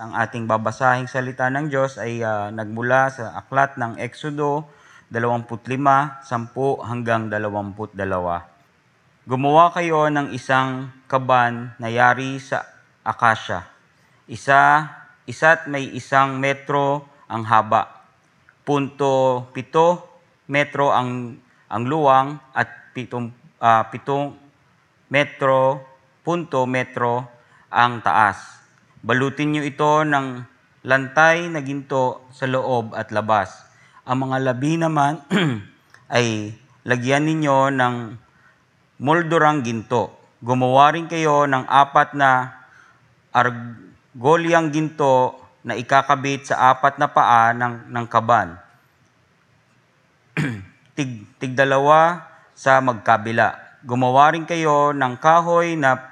Ang ating babasahing salita ng Diyos ay ah, nagmula sa aklat ng Exodo 25, 10 hanggang 22. Gumawa kayo ng isang kaban na yari sa akasya. Isa, isa't may isang metro ang haba. Punto pito metro ang ang luwang at pitong, ah, pitong metro, punto metro ang taas. Balutin nyo ito ng lantay na ginto sa loob at labas. Ang mga labi naman ay lagyan ninyo ng moldurang ginto. Gumawa rin kayo ng apat na argolyang ginto na ikakabit sa apat na paa ng, ng kaban. tig, tigdalawa sa magkabila. Gumawa rin kayo ng kahoy na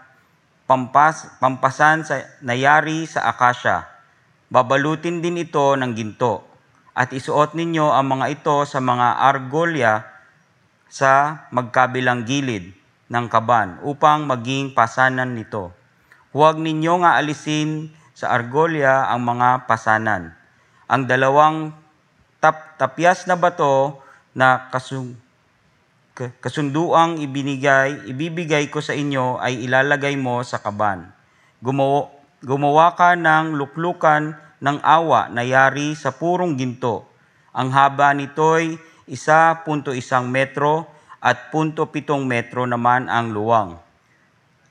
pampas, pampasan sa nayari sa akasya. Babalutin din ito ng ginto. At isuot ninyo ang mga ito sa mga argolya sa magkabilang gilid ng kaban upang maging pasanan nito. Huwag ninyo nga alisin sa argolya ang mga pasanan. Ang dalawang tap, tapyas na bato na kasung, ka- kasunduang ibinigay, ibibigay ko sa inyo ay ilalagay mo sa kaban. Gumawa, gumawa ka ng luklukan ng awa na yari sa purong ginto. Ang haba nito'y isa punto isang metro at punto pitong metro naman ang luwang.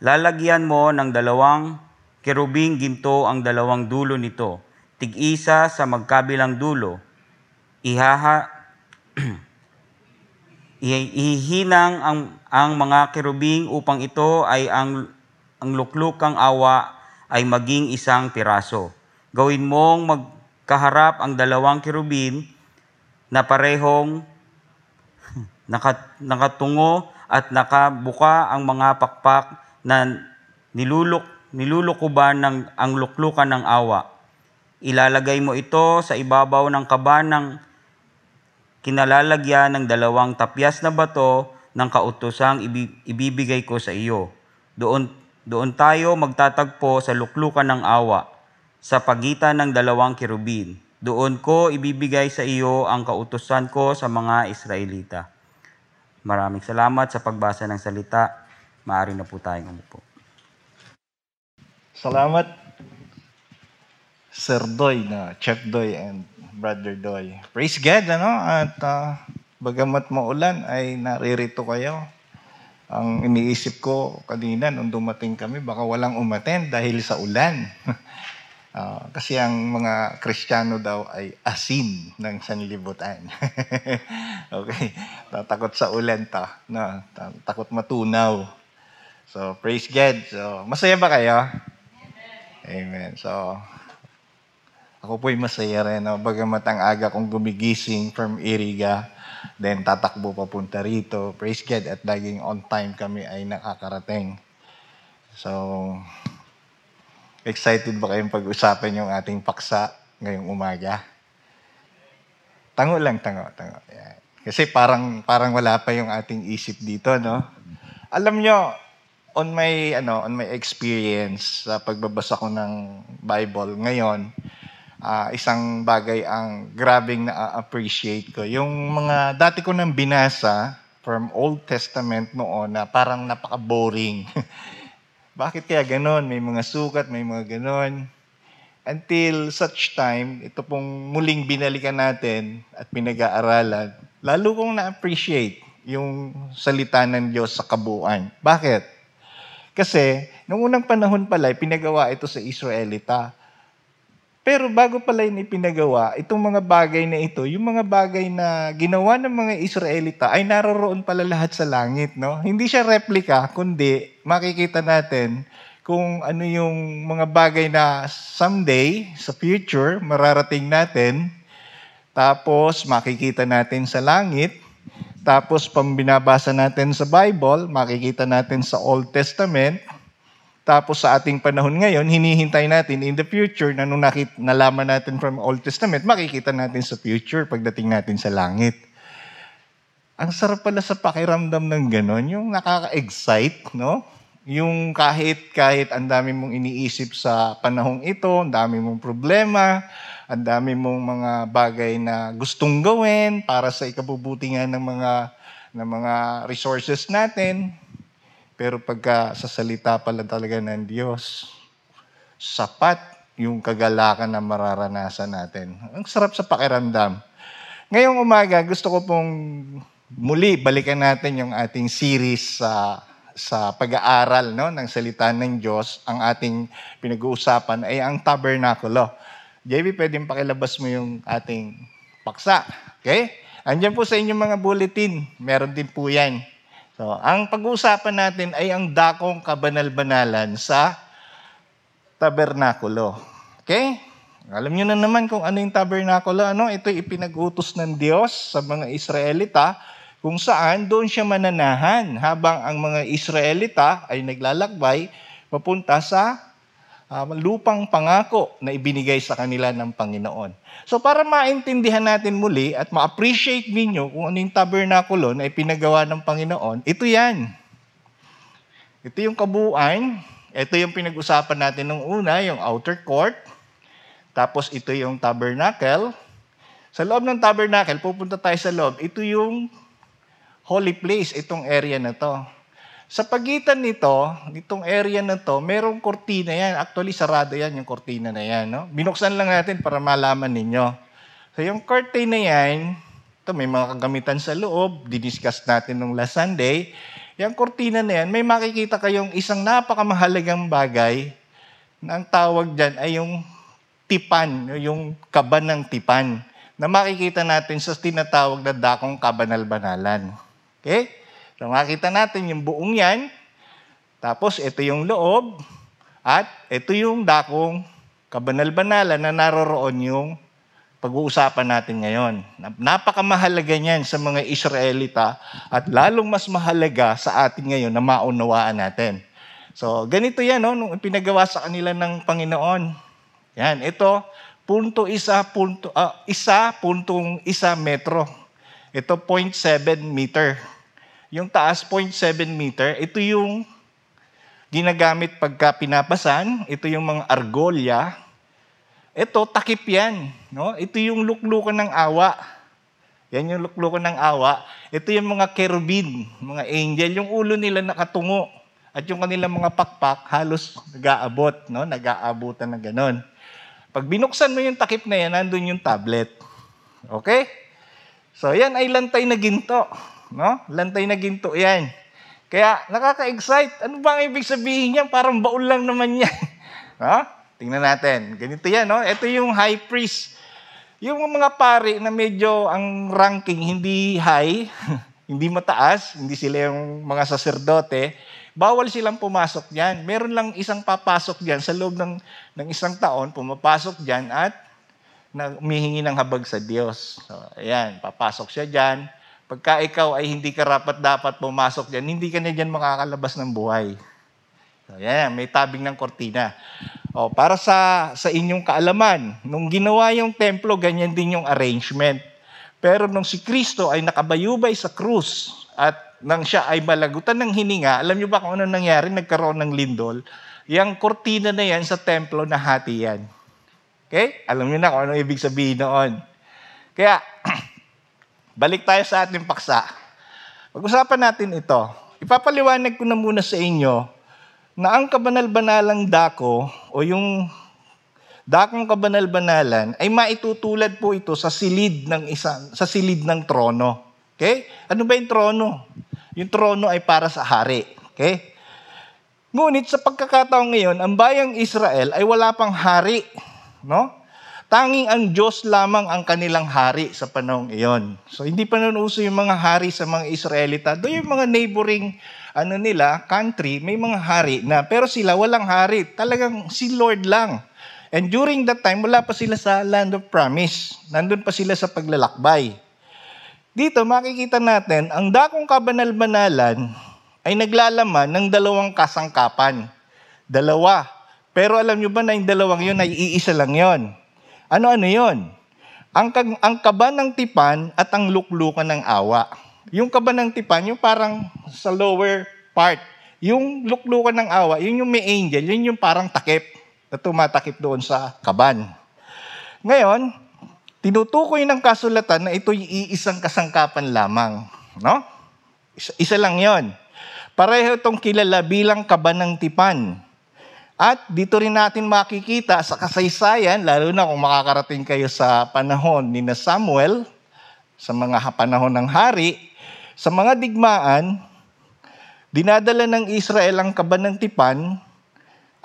Lalagyan mo ng dalawang kerubing ginto ang dalawang dulo nito, tig-isa sa magkabilang dulo. Ihaha, I- ihihinang ang, ang mga kerubing upang ito ay ang, ang luklukang awa ay maging isang piraso. Gawin mong magkaharap ang dalawang kerubin na parehong nakat, nakatungo at nakabuka ang mga pakpak na niluluk, nilulukuban ng ang luklukan ng awa. Ilalagay mo ito sa ibabaw ng kaban ng kinalalagyan ng dalawang tapyas na bato ng kautusang ibi- ibibigay ko sa iyo. Doon, doon tayo magtatagpo sa luklukan ng awa sa pagitan ng dalawang kirubin. Doon ko ibibigay sa iyo ang kautusan ko sa mga Israelita. Maraming salamat sa pagbasa ng salita. Maaari na po tayong umupo. Salamat, Sir Doy, na Chef Doy and Brother Doy. Praise God, ano? At ah, bagamat maulan, ay naririto kayo. Ang iniisip ko kanina nung dumating kami, baka walang umaten dahil sa ulan. Ah, kasi ang mga Kristiyano daw ay asin ng sanlibutan. okay, tatakot sa ulan ta, no? Ta- takot matunaw. So, praise God. So, masaya ba kayo? Amen. So, ako po'y masaya rin. No? Bagamat ang aga kong gumigising from Iriga, then tatakbo papunta rito. Praise God at laging on time kami ay nakakarating. So, excited ba kayong pag-usapan yung ating paksa ngayong umaga? Tango lang, tango, tango. Yan. Kasi parang parang wala pa yung ating isip dito, no? Alam nyo, on my ano, on my experience sa pagbabasa ko ng Bible ngayon, ah, isang bagay ang grabing na-appreciate ko. Yung mga dati ko nang binasa from Old Testament noon na parang napaka-boring. Bakit kaya ganon? May mga sukat, may mga ganon. Until such time, ito pong muling binalikan natin at pinag-aaralan, lalo kong na-appreciate yung salita ng Diyos sa kabuuan. Bakit? Kasi, nung unang panahon pala, pinagawa ito sa Israelita. Pero bago pala yun ipinagawa, itong mga bagay na ito, yung mga bagay na ginawa ng mga Israelita ay naroroon pala lahat sa langit. No? Hindi siya replika, kundi makikita natin kung ano yung mga bagay na someday, sa future, mararating natin. Tapos makikita natin sa langit. Tapos pang binabasa natin sa Bible, makikita natin sa Old Testament. Tapos sa ating panahon ngayon, hinihintay natin in the future na nung nakit, nalaman natin from Old Testament, makikita natin sa future pagdating natin sa langit. Ang sarap pala sa pakiramdam ng ganon, yung nakaka-excite, no? Yung kahit, kahit ang dami mong iniisip sa panahong ito, ang dami mong problema, ang dami mong mga bagay na gustong gawin para sa ikabubuti nga ng mga, ng mga resources natin. Pero pagka sa salita pala talaga ng Diyos, sapat yung kagalakan na mararanasan natin. Ang sarap sa pakiramdam. Ngayong umaga, gusto ko pong muli balikan natin yung ating series sa sa pag-aaral no, ng salita ng Diyos. Ang ating pinag-uusapan ay ang tabernakulo. JB, pwedeng pakilabas mo yung ating paksa. Okay? Andiyan po sa inyong mga bulletin. Meron din po yan. So, ang pag-uusapan natin ay ang dakong kabanal-banalan sa tabernakulo. Okay? Alam niyo na naman kung ano yung tabernakulo. Ano? Ito ipinag-utos ng Diyos sa mga Israelita kung saan doon siya mananahan habang ang mga Israelita ay naglalakbay papunta sa uh, lupang pangako na ibinigay sa kanila ng Panginoon. So para maintindihan natin muli at ma-appreciate ninyo kung ano yung tabernakulo na ipinagawa ng Panginoon, ito yan. Ito yung kabuuan. Ito yung pinag-usapan natin nung una, yung outer court. Tapos ito yung tabernacle. Sa loob ng tabernacle, pupunta tayo sa loob. Ito yung holy place, itong area na to. Sa pagitan nito, nitong area na to, merong kortina yan. Actually, sarado yan yung kortina na yan. No? Binuksan lang natin para malaman ninyo. So yung curtain na yan, ito may mga kagamitan sa loob, diniscuss natin nung last Sunday. Yung kortina na yan, may makikita kayong isang napakamahalagang bagay na ang tawag dyan ay yung tipan, yung kaban ng tipan na makikita natin sa tinatawag na dakong kabanal-banalan. Okay? So makita natin yung buong yan. Tapos ito yung loob. At ito yung dakong kabanal-banalan na naroroon yung pag-uusapan natin ngayon. Napakamahalaga niyan sa mga Israelita at lalong mas mahalaga sa atin ngayon na maunawaan natin. So, ganito yan, no, nung pinagawa sa kanila ng Panginoon. Yan, ito, punto isa, punto, uh, isa, puntong isa metro. Ito, 0.7 meter. Yung taas, 0.7 meter. Ito yung ginagamit pagka pinapasan. Ito yung mga argolya. Ito, takip yan. No? Ito yung luklukan ng awa. Yan yung luklukan ng awa. Ito yung mga kerubin, mga angel. Yung ulo nila nakatungo. At yung kanilang mga pakpak, halos nag-aabot. No? Nag-aabutan na ganon. Pag binuksan mo yung takip na yan, nandun yung tablet. Okay? So, yan ay lantay na ginto. No? Lantay na ginto yan. Kaya nakaka-excite. Ano ba ang ibig sabihin niyan? Parang baul lang naman yan. no? Tingnan natin. Ganito yan. No? Ito yung high priest. Yung mga pari na medyo ang ranking hindi high, hindi mataas, hindi sila yung mga saserdote, bawal silang pumasok diyan. Meron lang isang papasok diyan sa loob ng, ng isang taon, pumapasok diyan at na umihingi ng habag sa Diyos. So, ayan, papasok siya diyan Pagka ikaw ay hindi karapat dapat pumasok dyan, hindi ka na dyan makakalabas ng buhay. So, yan, may tabing ng kortina. O, para sa, sa inyong kaalaman, nung ginawa yung templo, ganyan din yung arrangement. Pero nung si Kristo ay nakabayubay sa krus at nang siya ay malagutan ng hininga, alam niyo ba kung ano nangyari? Nagkaroon ng lindol. Yang kortina na yan sa templo na hati yan. Okay? Alam niyo na kung ano ibig sabihin noon. Kaya, Balik tayo sa ating paksa. Pag-usapan natin ito. Ipapaliwanag ko na muna sa inyo na ang kabanal-banalang dako o yung dakong kabanal-banalan ay maitutulad po ito sa silid ng isa, sa silid ng trono. Okay? Ano ba yung trono? Yung trono ay para sa hari. Okay? Ngunit sa pagkakataon ngayon, ang bayang Israel ay wala pang hari. No? Tanging ang Diyos lamang ang kanilang hari sa panahong iyon. So hindi pa noon yung mga hari sa mga Israelita. Do yung mga neighboring ano nila, country, may mga hari na pero sila walang hari. Talagang si Lord lang. And during that time, wala pa sila sa land of promise. Nandun pa sila sa paglalakbay. Dito makikita natin, ang dakong kabanal-banalan ay naglalaman ng dalawang kasangkapan. Dalawa. Pero alam nyo ba na yung dalawang yun ay iisa lang yon ano-ano yon? Ang, ang kaba ng tipan at ang luklukan ng awa. Yung kaba ng tipan, yung parang sa lower part yung luklukan ng awa, yun yung may angel, yun yung parang takip na tumatakip doon sa kaban. Ngayon, tinutukoy ng kasulatan na ito'y iisang kasangkapan lamang. No? Isa, isa lang yon. Pareho itong kilala bilang kaban ng tipan. At dito rin natin makikita sa kasaysayan, lalo na kung makakarating kayo sa panahon ni na Samuel, sa mga panahon ng hari, sa mga digmaan, dinadala ng Israel ang kaban ng tipan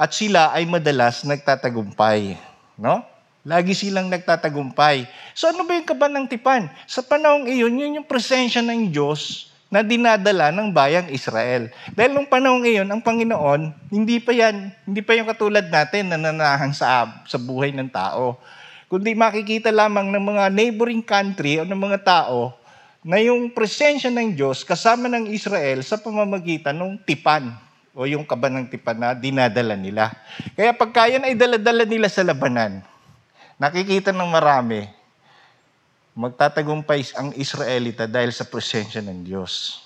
at sila ay madalas nagtatagumpay. No? Lagi silang nagtatagumpay. So ano ba yung kaban ng tipan? Sa panahong iyon, yun yung presensya ng Diyos na dinadala ng bayang Israel. Dahil nung panahon iyon, ang Panginoon, hindi pa yan, hindi pa yung katulad natin na nanahan sa, sa buhay ng tao. Kundi makikita lamang ng mga neighboring country o ng mga tao na yung presensya ng Diyos kasama ng Israel sa pamamagitan ng tipan o yung kaban ng tipan na dinadala nila. Kaya pagka yan ay daladala nila sa labanan, nakikita ng marami, magtatagumpay ang Israelita dahil sa presensya ng Diyos.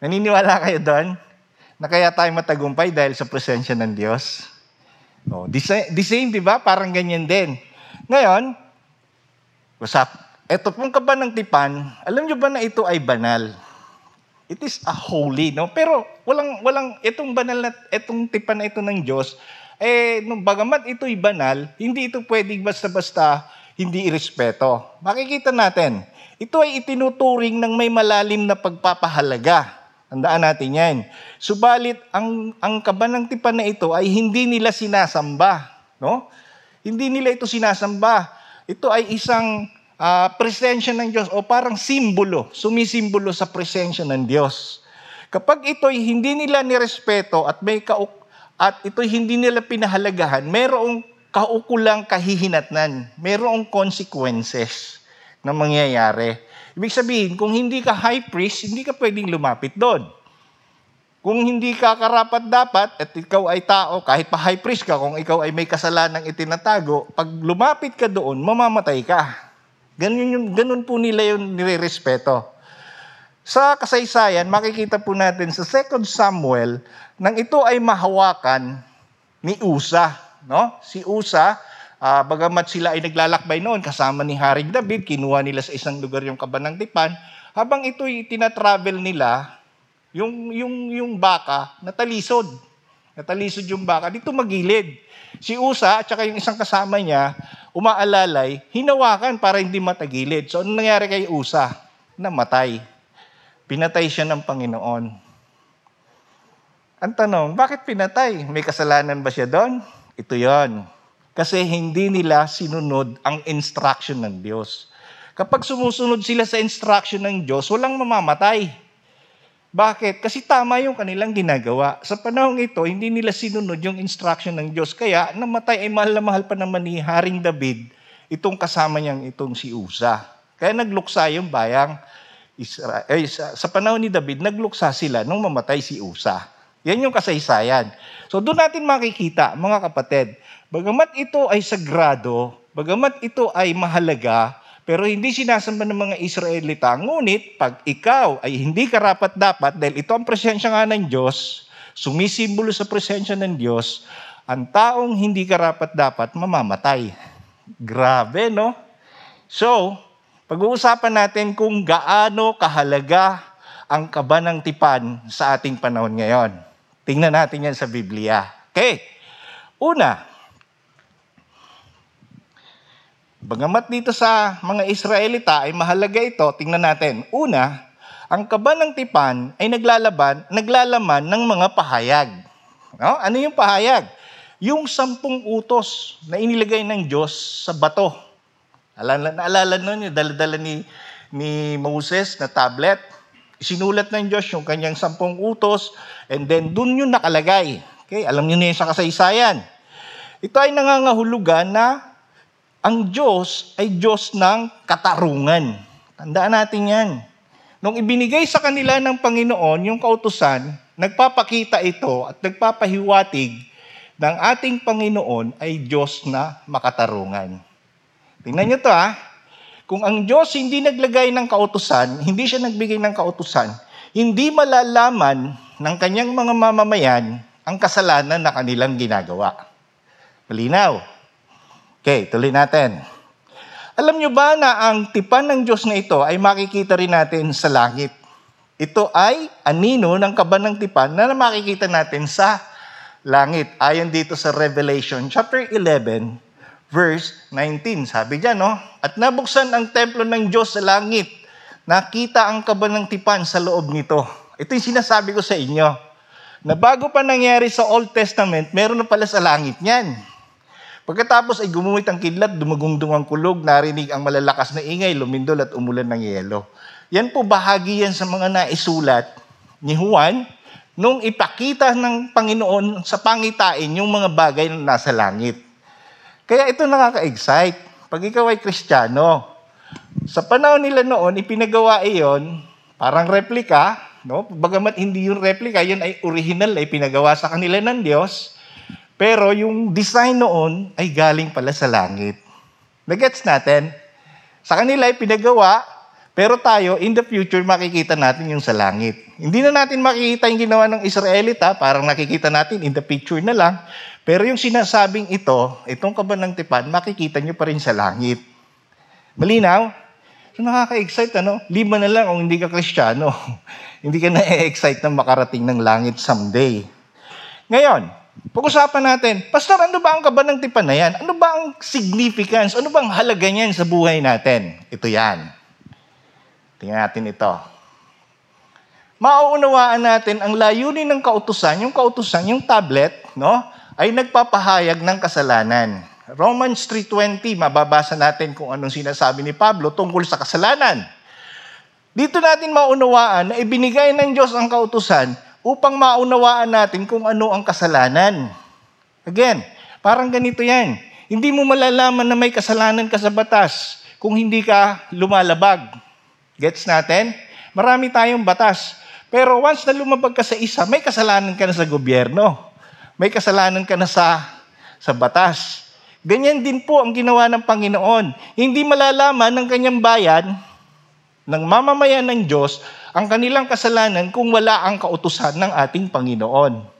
Naniniwala kayo doon? Na kaya tayo matagumpay dahil sa presensya ng Diyos? Oh, the same, the same di ba? Parang ganyan din. Ngayon, usap, eto pong kaba ng tipan, alam nyo ba na ito ay banal? It is a holy, no? Pero walang walang itong banal na itong tipan na ito ng Diyos, eh nung bagamat ito'y banal, hindi ito pwedeng basta-basta hindi irespeto. Makikita natin, ito ay itinuturing ng may malalim na pagpapahalaga. Tandaan natin yan. Subalit, ang, ang kabanang tipan na ito ay hindi nila sinasamba. No? Hindi nila ito sinasamba. Ito ay isang uh, presensya ng Diyos o parang simbolo, sumisimbolo sa presensya ng Diyos. Kapag ito'y hindi nila nirespeto at may kauk at ito'y hindi nila pinahalagahan, merong kaukulang kahihinatnan. Merong consequences na mangyayari. Ibig sabihin, kung hindi ka high priest, hindi ka pwedeng lumapit doon. Kung hindi ka karapat dapat at ikaw ay tao, kahit pa high priest ka, kung ikaw ay may kasalanang itinatago, pag lumapit ka doon, mamamatay ka. Ganun, yung, ganun po nila yung nire-respeto. Sa kasaysayan, makikita po natin sa 2 Samuel, nang ito ay mahawakan ni Usa. No? Si Usa, uh, bagamat sila ay naglalakbay noon kasama ni Haring David, kinuha nila sa isang lugar yung kabanang tipan, habang ito'y tinatravel nila, yung, yung, yung baka, natalisod. Natalisod yung baka, dito magilid. Si Usa at saka yung isang kasama niya, umaalalay, hinawakan para hindi matagilid. So, ano nangyari kay Usa? Namatay. Pinatay siya ng Panginoon. Ang tanong, bakit pinatay? May kasalanan ba siya doon? Ito yon. Kasi hindi nila sinunod ang instruction ng Diyos. Kapag sumusunod sila sa instruction ng Diyos, walang mamamatay. Bakit? Kasi tama yung kanilang ginagawa. Sa panahong ito, hindi nila sinunod yung instruction ng Diyos. Kaya namatay ay mahal na mahal pa naman ni Haring David itong kasama niyang itong si Usa. Kaya nagluksa yung bayang Israel. Eh, sa, sa panahon ni David, nagluksa sila nung mamatay si Usa. Yan yung kasaysayan. So doon natin makikita, mga kapatid, bagamat ito ay sagrado, bagamat ito ay mahalaga, pero hindi sinasamba ng mga Israelita. Ngunit, pag ikaw ay hindi karapat dapat, dahil ito ang presensya nga ng Diyos, sumisimbolo sa presensya ng Diyos, ang taong hindi karapat dapat mamamatay. Grabe, no? So, pag-uusapan natin kung gaano kahalaga ang kaba ng tipan sa ating panahon ngayon. Tingnan natin yan sa Biblia. Okay. Una, bagamat dito sa mga Israelita ay mahalaga ito, tingnan natin. Una, ang kaba ng tipan ay naglalaban, naglalaman ng mga pahayag. No? Ano yung pahayag? Yung sampung utos na inilagay ng Diyos sa bato. Alala, naalala nun yung daladala ni, ni Moses na tablet sinulat ng Diyos yung kanyang sampung utos, and then dun yung nakalagay. Okay, alam niyo na yun sa kasaysayan. Ito ay nangangahulugan na ang Diyos ay Diyos ng katarungan. Tandaan natin yan. Nung ibinigay sa kanila ng Panginoon yung kautusan, nagpapakita ito at nagpapahiwatig ng ating Panginoon ay Diyos na makatarungan. Tingnan niyo to ha. Kung ang Diyos hindi naglagay ng kautusan, hindi siya nagbigay ng kautusan, hindi malalaman ng kanyang mga mamamayan ang kasalanan na kanilang ginagawa. Malinaw. Okay, tuloy natin. Alam nyo ba na ang tipan ng Diyos na ito ay makikita rin natin sa langit? Ito ay anino ng kaban tipan na makikita natin sa langit. Ayon dito sa Revelation chapter 11, verse 19. Sabi diyan, no? At nabuksan ang templo ng Diyos sa langit. Nakita ang kaban ng tipan sa loob nito. Ito yung sinasabi ko sa inyo. Na bago pa nangyari sa Old Testament, meron na pala sa langit niyan. Pagkatapos ay gumuhit ang kidlat, dumagungdung ang kulog, narinig ang malalakas na ingay, lumindol at umulan ng yelo. Yan po bahagi yan sa mga naisulat ni Juan nung ipakita ng Panginoon sa pangitain yung mga bagay na nasa langit. Kaya ito nakaka-excite. Pag ikaw ay kristyano, sa panahon nila noon, ipinagawa iyon, parang replika, no? Bagamat hindi yung replika, yun ay original, ay pinagawa sa kanila ng Diyos. Pero yung design noon ay galing pala sa langit. Nagets natin? Sa kanila ay pinagawa, pero tayo, in the future, makikita natin yung sa langit. Hindi na natin makikita yung ginawa ng Israelita, parang nakikita natin in the picture na lang. Pero yung sinasabing ito, itong kaban ng tipan, makikita nyo pa rin sa langit. Malinaw? So nakaka-excite, ano? Lima na lang kung hindi ka kristyano. hindi ka na-excite na makarating ng langit someday. Ngayon, pag-usapan natin, Pastor, ano ba ang kaban ng tipan na yan? Ano ba ang significance? Ano ba ang halaga niyan sa buhay natin? Ito yan. Tingnan natin ito. Mauunawaan natin ang layunin ng kautusan, yung kautusan, yung tablet, no, ay nagpapahayag ng kasalanan. Romans 3.20, mababasa natin kung anong sinasabi ni Pablo tungkol sa kasalanan. Dito natin maunawaan na ibinigay ng Diyos ang kautusan upang maunawaan natin kung ano ang kasalanan. Again, parang ganito yan. Hindi mo malalaman na may kasalanan ka sa batas kung hindi ka lumalabag. Gets natin? Marami tayong batas. Pero once na lumabag ka sa isa, may kasalanan ka na sa gobyerno. May kasalanan ka na sa, sa batas. Ganyan din po ang ginawa ng Panginoon. Hindi malalaman ng kanyang bayan, ng mamamayan ng Diyos, ang kanilang kasalanan kung wala ang kautusan ng ating Panginoon.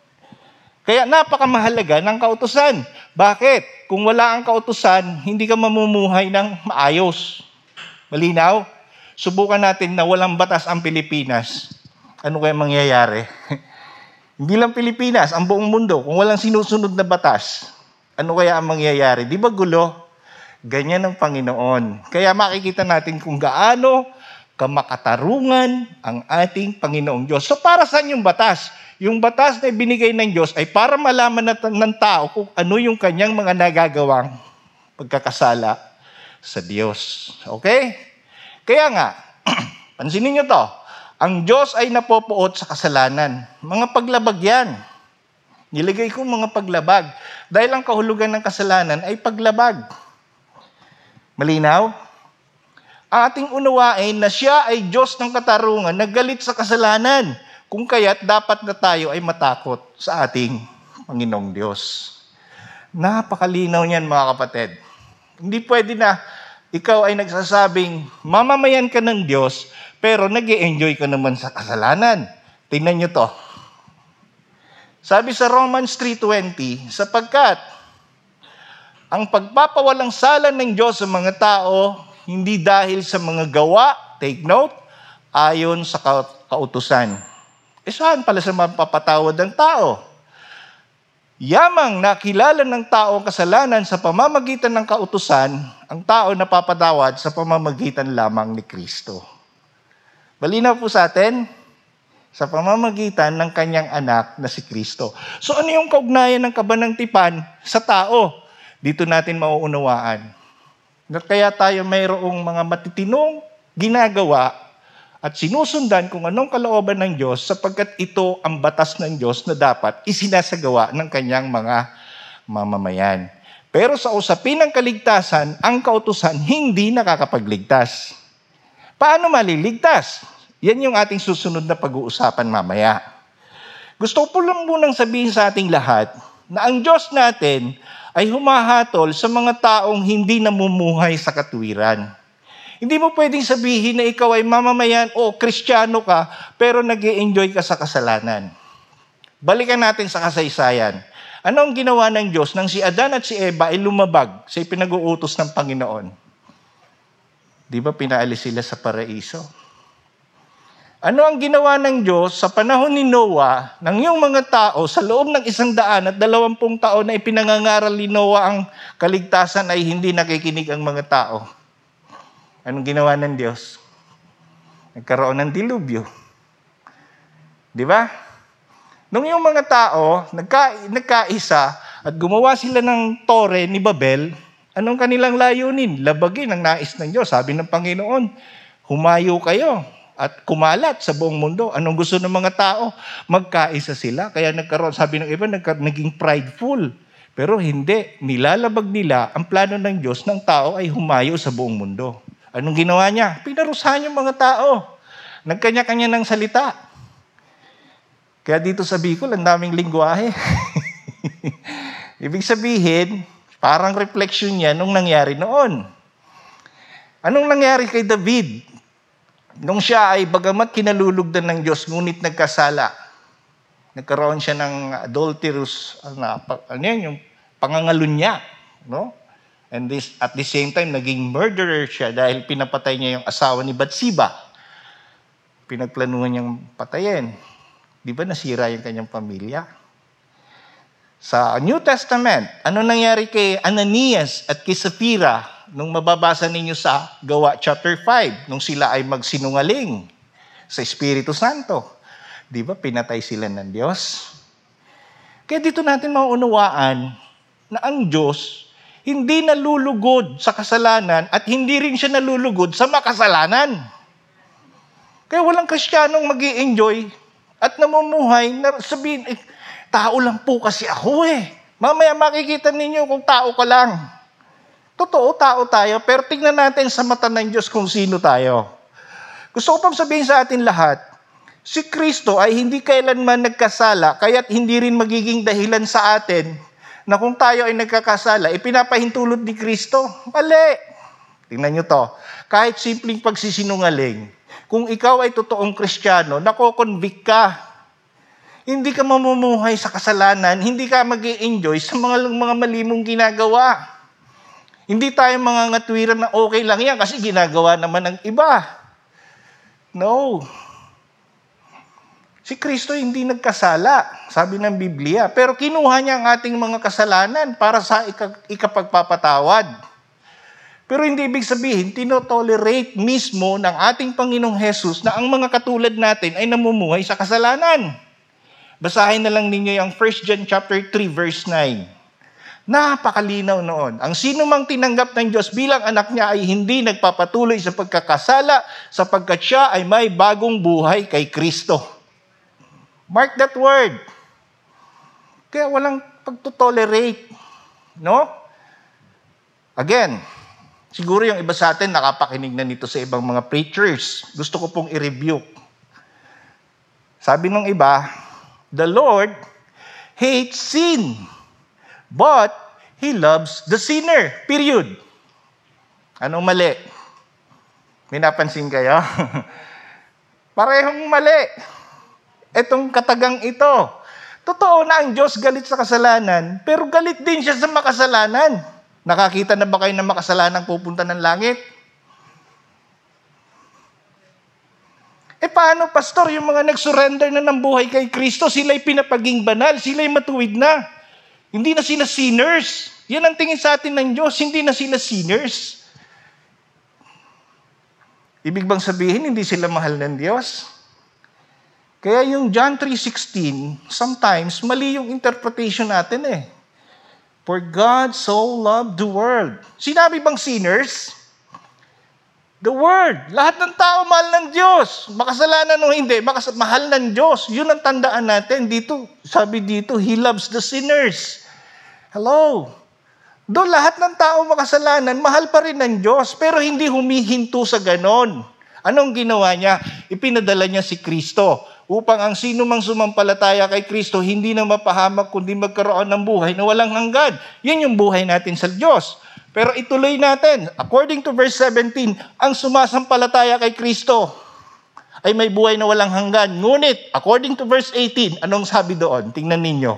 Kaya napakamahalaga ng kautusan. Bakit? Kung wala ang kautusan, hindi ka mamumuhay ng maayos. Malinaw? Subukan natin na walang batas ang Pilipinas. Ano kaya mangyayari? hindi lang Pilipinas, ang buong mundo, kung walang sinusunod na batas, ano kaya ang mangyayari? Di ba gulo? Ganyan ang Panginoon. Kaya makikita natin kung gaano kamakatarungan ang ating Panginoong Diyos. So para saan yung batas? Yung batas na binigay ng Diyos ay para malaman natin ng tao kung ano yung kanyang mga nagagawang pagkakasala sa Diyos. Okay? Kaya nga, pansinin nyo to, ang Diyos ay napopuot sa kasalanan. Mga paglabag yan. Nilagay ko mga paglabag. Dahil ang kahulugan ng kasalanan ay paglabag. Malinaw? Ang ating unawain na siya ay Diyos ng katarungan na galit sa kasalanan. Kung kaya't dapat na tayo ay matakot sa ating Panginoong Diyos. Napakalinaw niyan mga kapatid. Hindi pwede na ikaw ay nagsasabing mamamayan ka ng Diyos pero nag enjoy ka naman sa kasalanan. Tingnan niyo to. Sabi sa Romans 3.20, sapagkat ang pagpapawalang sala ng Diyos sa mga tao, hindi dahil sa mga gawa, take note, ayon sa kautusan. E saan pala sa mapapatawad ng tao? Yamang nakilala ng tao ang kasalanan sa pamamagitan ng kautusan, ang tao napapatawad sa pamamagitan lamang ni Kristo. Malinaw po sa atin, sa pamamagitan ng kanyang anak na si Kristo. So ano yung kaugnayan ng kabanang tipan sa tao? Dito natin mauunawaan. Na kaya tayo mayroong mga matitinong ginagawa at sinusundan kung anong kalooban ng Diyos sapagkat ito ang batas ng Diyos na dapat isinasagawa ng kanyang mga mamamayan. Pero sa usapin ng kaligtasan, ang kautusan hindi nakakapagligtas. Paano maliligtas? Yan yung ating susunod na pag-uusapan mamaya. Gusto ko lang munang sabihin sa ating lahat na ang Diyos natin ay humahatol sa mga taong hindi namumuhay sa katuwiran. Hindi mo pwedeng sabihin na ikaw ay mamamayan o kristyano ka, pero nag enjoy ka sa kasalanan. Balikan natin sa kasaysayan. Ano ang ginawa ng Diyos nang si Adan at si Eva ay lumabag sa pinag-uutos ng Panginoon? Di ba pinaalis sila sa paraiso? Ano ang ginawa ng Diyos sa panahon ni Noah ng iyong mga tao sa loob ng isang daan at dalawampung taon na ipinangangaral ni Noah ang kaligtasan ay hindi nakikinig ang mga tao? Anong ginawa ng Diyos? Nagkaroon ng dilubyo. Di ba? Nung yung mga tao nagka, nagkaisa at gumawa sila ng tore ni Babel, anong kanilang layunin? Labagin ang nais ng Diyos. Sabi ng Panginoon, humayo kayo at kumalat sa buong mundo. Anong gusto ng mga tao? Magkaisa sila. Kaya nagkaroon, sabi ng iba, nagka, naging prideful. Pero hindi, nilalabag nila ang plano ng Diyos ng tao ay humayo sa buong mundo. Anong ginawa niya? Pinarusahan yung mga tao. Nagkanya-kanya ng salita. Kaya dito sa Bicol, ang daming lingwahe. Ibig sabihin, parang reflection niya nung nangyari noon. Anong nangyari kay David? Nung siya ay bagamat kinalulugdan ng Diyos, ngunit nagkasala. Nagkaroon siya ng adulterous, ano, ano yan, yung pangangalun niya. No? And this, at the same time, naging murderer siya dahil pinapatay niya yung asawa ni Bathsheba. Pinagplanuhan niyang patayin. Di ba nasira yung kanyang pamilya? Sa New Testament, ano nangyari kay Ananias at kay Sapphira nung mababasa ninyo sa Gawa chapter 5, nung sila ay magsinungaling sa Espiritu Santo. Di ba pinatay sila ng Diyos? Kaya dito natin maunawaan na ang Diyos hindi nalulugod sa kasalanan at hindi rin siya nalulugod sa makasalanan. Kaya walang kristyanong mag enjoy at namumuhay na sabihin, eh, tao lang po kasi ako eh. Mamaya makikita ninyo kung tao ka lang. Totoo, tao tayo, pero tingnan natin sa mata ng Diyos kung sino tayo. Gusto ko pang sabihin sa atin lahat, si Kristo ay hindi kailanman nagkasala, kaya't hindi rin magiging dahilan sa atin na kung tayo ay nagkakasala, ipinapahintulot ni Kristo. Mali. Tingnan nyo to. Kahit simpleng pagsisinungaling, kung ikaw ay totoong kristyano, nako-convict ka. Hindi ka mamumuhay sa kasalanan, hindi ka mag enjoy sa mga, mga malimong ginagawa. Hindi tayo mga ngatwiran na okay lang yan kasi ginagawa naman ng iba. No. Si Kristo hindi nagkasala, sabi ng Biblia. Pero kinuha niya ang ating mga kasalanan para sa ikapagpapatawad. Pero hindi ibig sabihin, tinotolerate mismo ng ating Panginoong Hesus na ang mga katulad natin ay namumuhay sa kasalanan. Basahin na lang ninyo yung 1 John chapter 3 verse 9. Napakalinaw noon. Ang sino mang tinanggap ng Diyos bilang anak niya ay hindi nagpapatuloy sa pagkakasala sapagkat siya ay may bagong buhay kay Kristo. Mark that word. Kaya walang pagtotolerate. No? Again, siguro yung iba sa atin nakapakinig na nito sa ibang mga preachers. Gusto ko pong i-review. Sabi ng iba, the Lord hates sin, but He loves the sinner. Period. Anong mali? May napansin kayo? Parehong mali. Etong katagang ito. Totoo na ang Diyos galit sa kasalanan, pero galit din siya sa makasalanan. Nakakita na ba kayo ng makasalanang pupunta ng langit? Eh paano, pastor, yung mga nag-surrender na ng buhay kay Kristo, sila'y pinapaging banal, sila'y matuwid na. Hindi na sila sinners. Yan ang tingin sa atin ng Diyos, hindi na sila sinners. Ibig bang sabihin, hindi sila mahal ng Diyos? Kaya yung John 3.16, sometimes mali yung interpretation natin eh. For God so loved the world. Sinabi bang sinners? The Word. Lahat ng tao mahal ng Diyos. Makasalanan o hindi, makas- mahal ng Diyos. Yun ang tandaan natin. Dito, sabi dito, He loves the sinners. Hello? Doon lahat ng tao makasalanan, mahal pa rin ng Diyos, pero hindi humihinto sa ganon. Anong ginawa niya? Ipinadala niya si Kristo upang ang sino mang sumampalataya kay Kristo hindi na mapahamak kundi magkaroon ng buhay na walang hanggan. Yan yung buhay natin sa Diyos. Pero ituloy natin. According to verse 17, ang sumasampalataya kay Kristo ay may buhay na walang hanggan. Ngunit, according to verse 18, anong sabi doon? Tingnan ninyo.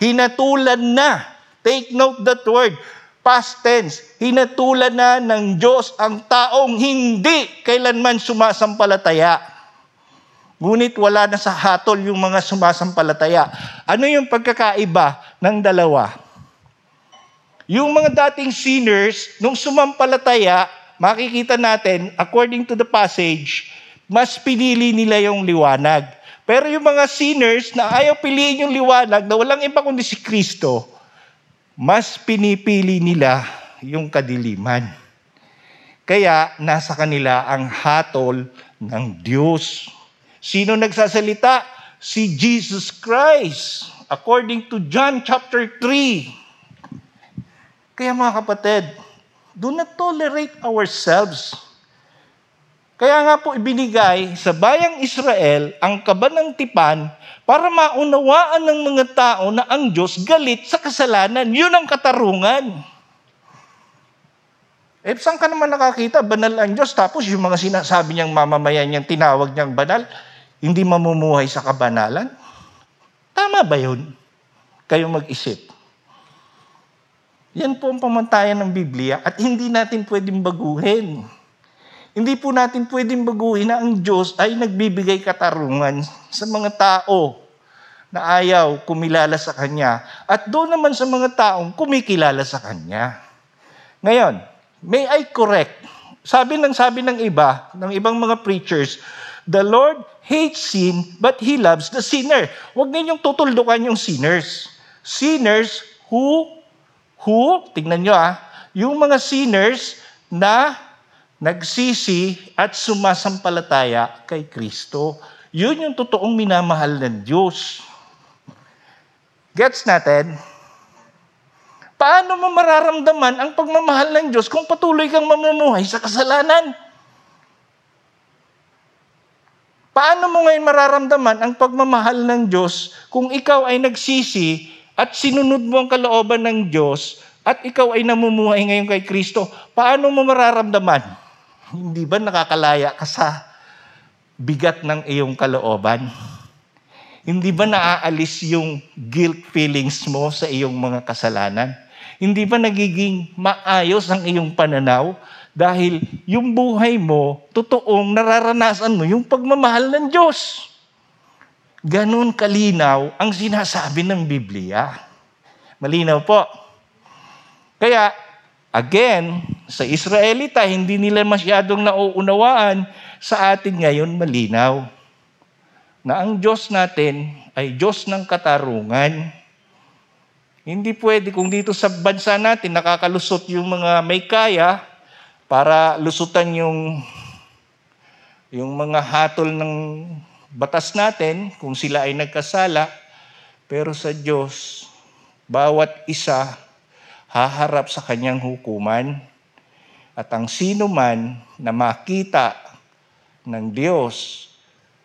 Hinatulan na. Take note that word. Past tense. Hinatulan na ng Diyos ang taong hindi kailanman sumasampalataya. Ngunit wala na sa hatol yung mga sumasampalataya. Ano yung pagkakaiba ng dalawa? Yung mga dating sinners, nung sumampalataya, makikita natin, according to the passage, mas pinili nila yung liwanag. Pero yung mga sinners na ayaw piliin yung liwanag, na walang iba kundi si Kristo, mas pinipili nila yung kadiliman. Kaya nasa kanila ang hatol ng Diyos. Sino nagsasalita? Si Jesus Christ. According to John chapter 3. Kaya mga kapatid, do not tolerate ourselves. Kaya nga po ibinigay sa bayang Israel ang kaban ng tipan para maunawaan ng mga tao na ang Diyos galit sa kasalanan. Yun ang katarungan. Eh, saan ka naman nakakita? Banal ang Diyos. Tapos yung mga sinasabi niyang mamamayan niyang tinawag niyang banal, hindi mamumuhay sa kabanalan? Tama ba yun? Kayo mag-isip. Yan po ang pamantayan ng Biblia at hindi natin pwedeng baguhin. Hindi po natin pwedeng baguhin na ang Diyos ay nagbibigay katarungan sa mga tao na ayaw kumilala sa Kanya at doon naman sa mga taong kumikilala sa Kanya. Ngayon, may I correct? Sabi ng sabi ng iba, ng ibang mga preachers, the Lord hates sin, but He loves the sinner. Huwag ninyong tutuldukan yung sinners. Sinners who who, tingnan nyo ah, yung mga sinners na nagsisi at sumasampalataya kay Kristo. Yun yung totoong minamahal ng Diyos. Gets natin? Paano mo mararamdaman ang pagmamahal ng Diyos kung patuloy kang mamumuhay sa kasalanan? Paano mo ngayon mararamdaman ang pagmamahal ng Diyos kung ikaw ay nagsisi at sinunod mo ang kalooban ng Diyos at ikaw ay namumuhay ngayon kay Kristo? Paano mo mararamdaman? Hindi ba nakakalaya ka sa bigat ng iyong kalooban? Hindi ba naaalis yung guilt feelings mo sa iyong mga kasalanan? Hindi ba nagiging maayos ang iyong pananaw dahil yung buhay mo, totoong nararanasan mo yung pagmamahal ng Diyos. Ganon kalinaw ang sinasabi ng Biblia. Malinaw po. Kaya, again, sa Israelita, hindi nila masyadong nauunawaan. Sa atin ngayon, malinaw. Na ang Diyos natin ay Diyos ng katarungan. Hindi pwede kung dito sa bansa natin nakakalusot yung mga may kaya, para lusutan yung yung mga hatol ng batas natin kung sila ay nagkasala. Pero sa Diyos bawat isa haharap sa kanyang hukuman. At ang sino man na makita ng Diyos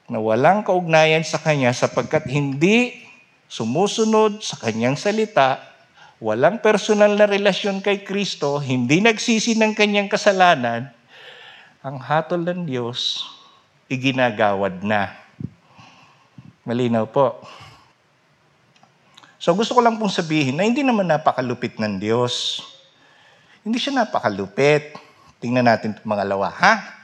na walang kaugnayan sa kanya sapagkat hindi sumusunod sa kanyang salita walang personal na relasyon kay Kristo, hindi nagsisi ng kanyang kasalanan, ang hatol ng Diyos, iginagawad na. Malinaw po. So gusto ko lang pong sabihin na hindi naman napakalupit ng Diyos. Hindi siya napakalupit. Tingnan natin itong mga lawa, ha?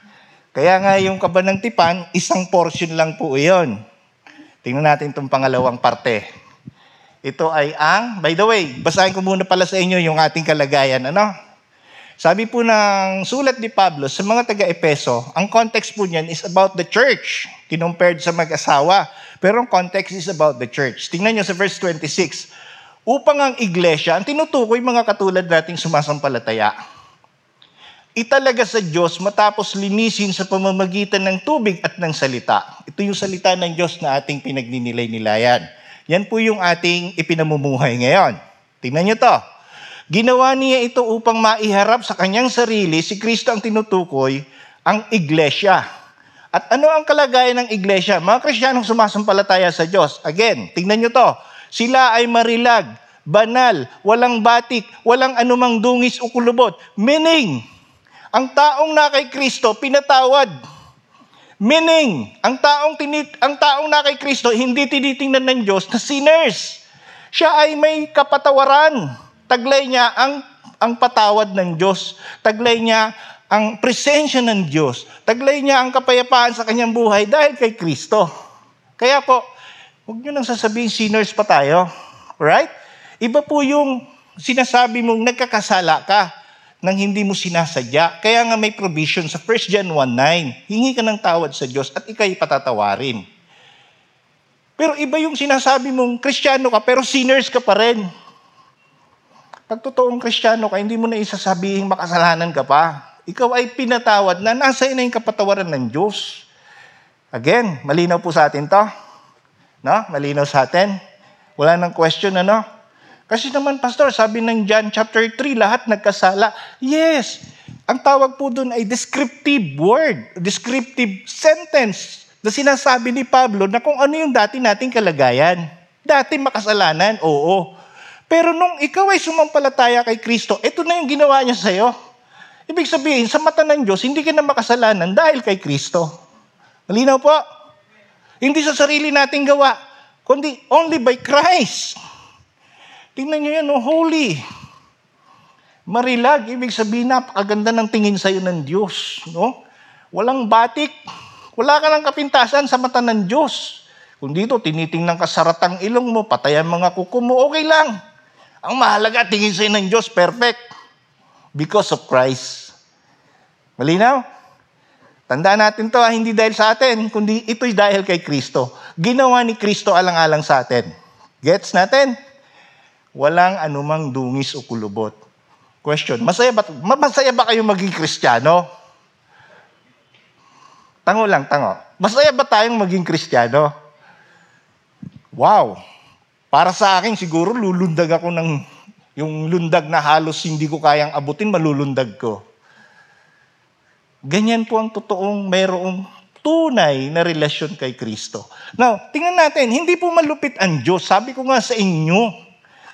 Kaya nga yung kaba ng tipan, isang portion lang po iyon. Tingnan natin itong pangalawang parte. Ito ay ang, by the way, basahin ko muna pala sa inyo yung ating kalagayan. Ano? Sabi po ng sulat ni Pablo sa mga taga-Epeso, ang context po niyan is about the church, kinumpared sa mag-asawa. Pero ang context is about the church. Tingnan niyo sa verse 26. Upang ang iglesia, ang tinutukoy mga katulad nating sumasampalataya, italaga sa Diyos matapos linisin sa pamamagitan ng tubig at ng salita. Ito yung salita ng Diyos na ating pinagninilay-nilayan. Yan po yung ating ipinamumuhay ngayon. Tingnan nyo to. Ginawa niya ito upang maiharap sa kanyang sarili, si Kristo ang tinutukoy, ang iglesia. At ano ang kalagayan ng iglesia? Mga Kristiyanong sumasampalataya sa Diyos. Again, tingnan nyo to. Sila ay marilag, banal, walang batik, walang anumang dungis o kulubot. Meaning, ang taong na kay Kristo, pinatawad. Meaning, ang taong, tinit, ang taong na kay Kristo, hindi tinitingnan ng Diyos na sinners. Siya ay may kapatawaran. Taglay niya ang, ang patawad ng Diyos. Taglay niya ang presensya ng Diyos. Taglay niya ang kapayapaan sa kanyang buhay dahil kay Kristo. Kaya po, huwag niyo nang sasabihin sinners pa tayo. Right? Iba po yung sinasabi mong nagkakasala ka nang hindi mo sinasadya. Kaya nga may provision sa 1 John 1.9. Hingi ka ng tawad sa Diyos at ikay patatawarin. Pero iba yung sinasabi mong kristyano ka pero sinners ka pa rin. Pag totoong kristyano ka, hindi mo na isasabihin makasalanan ka pa. Ikaw ay pinatawad na nasa na yung kapatawaran ng Diyos. Again, malinaw po sa atin to. No? Malinaw sa atin. Wala nang question, ano? Kasi naman, Pastor, sabi ng John chapter 3, lahat nagkasala. Yes, ang tawag po doon ay descriptive word, descriptive sentence na sinasabi ni Pablo na kung ano yung dati nating kalagayan. Dati makasalanan, oo. Pero nung ikaw ay sumampalataya kay Kristo, ito na yung ginawa niya sa'yo. Ibig sabihin, sa mata ng Diyos, hindi ka na makasalanan dahil kay Kristo. Malinaw po? Hindi sa sarili nating gawa, kundi only by Christ. Tingnan nyo yan, oh, holy. Marilag, ibig sabihin, napakaganda ng tingin sa'yo ng Diyos. No? Walang batik. Wala ka ng kapintasan sa mata ng Diyos. Kung dito, tinitingnan ka saratang ilong mo, patayan mga kuko mo, okay lang. Ang mahalaga, tingin sa'yo ng Diyos, perfect. Because of Christ. Malinaw? Tandaan natin to, ha? hindi dahil sa atin, kundi ito'y dahil kay Kristo. Ginawa ni Kristo alang-alang sa atin. Gets natin? Walang anumang dungis o kulubot. Question, masaya ba, masaya ba kayo maging kristyano? Tango lang, tango. Masaya ba tayong maging kristyano? Wow! Para sa akin, siguro lulundag ako ng yung lundag na halos hindi ko kayang abutin, malulundag ko. Ganyan po ang totoong mayroong tunay na relasyon kay Kristo. Now, tingnan natin, hindi po malupit ang Diyos. Sabi ko nga sa inyo,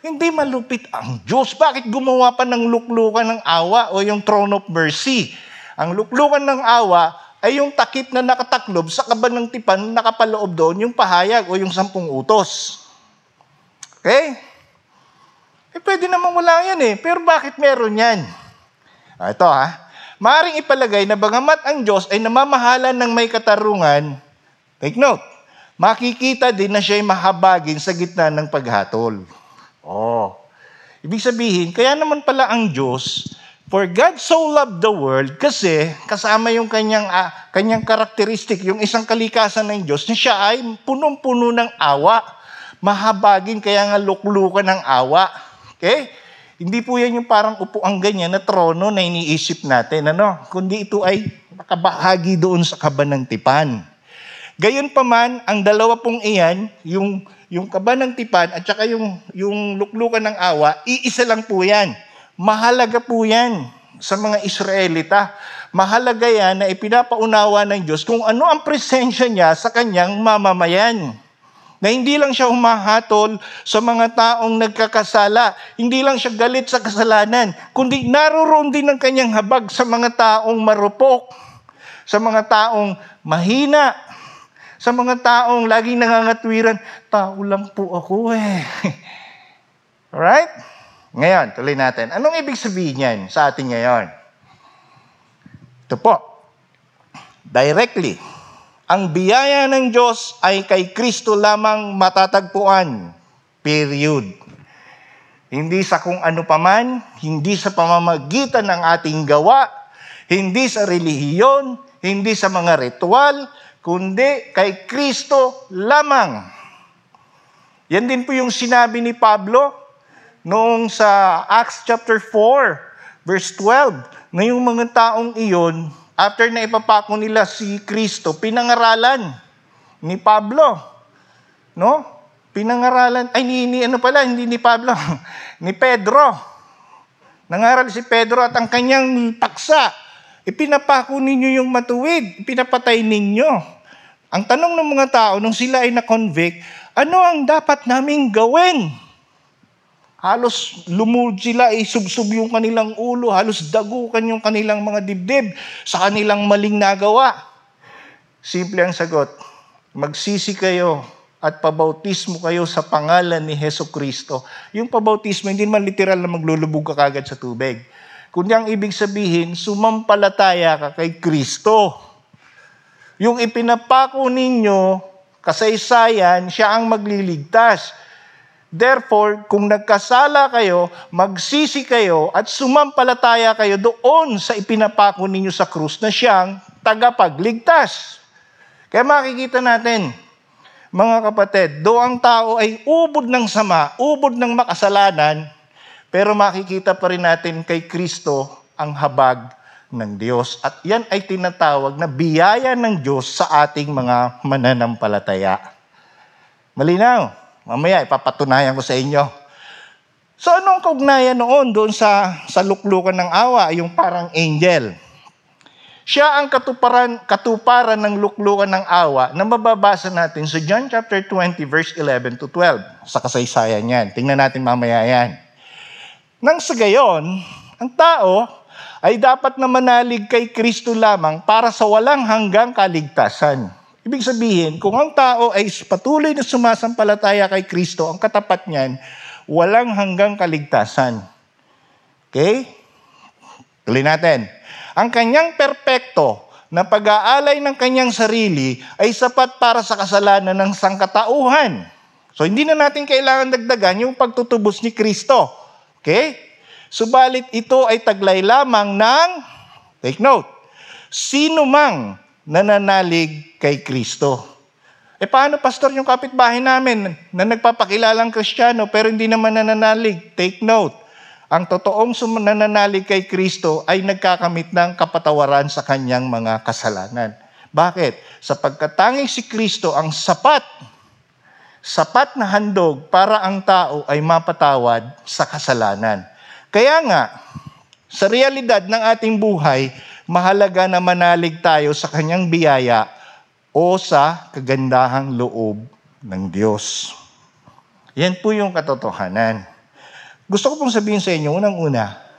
hindi malupit ang Diyos. Bakit gumawa pa ng luklukan ng awa o yung throne of mercy? Ang luklukan ng awa ay yung takip na nakataklob sa kaban ng tipan, nakapaloob doon yung pahayag o yung sampung utos. Okay? Eh, pwede naman wala yan eh. Pero bakit meron yan? Ah, ito ha. Maaring ipalagay na bagamat ang Diyos ay namamahala ng may katarungan, take note, makikita din na siya ay mahabagin sa gitna ng paghatol. Oh. Ibig sabihin, kaya naman pala ang Diyos, for God so loved the world, kasi kasama yung kanyang, uh, kanyang karakteristik, yung isang kalikasan ng Diyos, na siya ay punong-puno ng awa. Mahabagin, kaya nga luklukan ng awa. Okay? Hindi po yan yung parang upuang ganyan na trono na iniisip natin, ano? Kundi ito ay nakabahagi doon sa kaba ng tipan. Gayon pa man, ang dalawa pong iyan, yung, yung kaba ng tipan at saka yung, yung luklukan ng awa, iisa lang po yan. Mahalaga po yan sa mga Israelita. Mahalaga yan na ipinapaunawa ng Diyos kung ano ang presensya niya sa kanyang mamamayan na hindi lang siya humahatol sa mga taong nagkakasala, hindi lang siya galit sa kasalanan, kundi naroroon din ang kanyang habag sa mga taong marupok, sa mga taong mahina, sa mga taong laging nangangatwiran, tao lang po ako eh. Alright? Ngayon, tuloy natin. Anong ibig sabihin yan sa atin ngayon? Ito po. Directly, ang biyaya ng Diyos ay kay Kristo lamang matatagpuan. Period. Hindi sa kung ano paman, hindi sa pamamagitan ng ating gawa, hindi sa relihiyon, hindi sa mga ritual, kundi kay Kristo lamang. Yan din po yung sinabi ni Pablo noong sa Acts chapter 4, verse 12, na yung mga taong iyon after na ipapako nila si Kristo, pinangaralan ni Pablo. No? Pinangaralan, ay ni, ni ano pala, hindi ni Pablo, ni Pedro. Nangaral si Pedro at ang kanyang paksa, ipinapako ninyo yung matuwid, ipinapatay ninyo. Ang tanong ng mga tao, nung sila ay na-convict, ano ang dapat naming gawin? Halos lumud sila, isubsob yung kanilang ulo, halos dagukan yung kanilang mga dibdib sa kanilang maling nagawa. Simple ang sagot, magsisi kayo at pabautismo kayo sa pangalan ni Heso Kristo. Yung pabautismo, hindi naman literal na maglulubog ka kagad sa tubig. Kundi ang ibig sabihin, sumampalataya ka kay Kristo. Yung ipinapako ninyo, kasaysayan, siya ang magliligtas. Therefore, kung nagkasala kayo, magsisi kayo at sumampalataya kayo doon sa ipinapako ninyo sa krus na siyang tagapagligtas. Kaya makikita natin, mga kapatid, do ang tao ay ubod ng sama, ubod ng makasalanan, pero makikita pa rin natin kay Kristo ang habag ng Diyos. At yan ay tinatawag na biyaya ng Diyos sa ating mga mananampalataya. Malinaw. Mamaya ipapatunayan ko sa inyo. So anong kaugnayan noon doon sa, sa luklukan ng awa, yung parang angel? Siya ang katuparan, katuparan ng luklukan ng awa na mababasa natin sa John chapter 20 verse 11 to 12. Sa kasaysayan yan. Tingnan natin mamaya yan. Nang sa gayon, ang tao ay dapat na manalig kay Kristo lamang para sa walang hanggang kaligtasan. Ibig sabihin, kung ang tao ay patuloy na sumasampalataya kay Kristo, ang katapat niyan, walang hanggang kaligtasan. Okay? Tuloy natin. Ang kanyang perpekto na pag-aalay ng kanyang sarili ay sapat para sa kasalanan ng sangkatauhan. So hindi na natin kailangan dagdagan yung pagtutubos ni Kristo. Okay? Subalit ito ay taglay lamang ng, take note, sino mang nananalig kay Kristo. E paano, pastor, yung kapitbahay namin na nagpapakilalang kristyano pero hindi naman nananalig? Take note, ang totoong nananalig kay Kristo ay nagkakamit ng kapatawaran sa kanyang mga kasalanan. Bakit? Sapagkat tanging si Kristo ang sapat, sapat na handog para ang tao ay mapatawad sa kasalanan. Kaya nga, sa realidad ng ating buhay, mahalaga na manalig tayo sa kanyang biyaya o sa kagandahang loob ng Diyos. Yan po yung katotohanan. Gusto ko pong sabihin sa inyo, unang-una,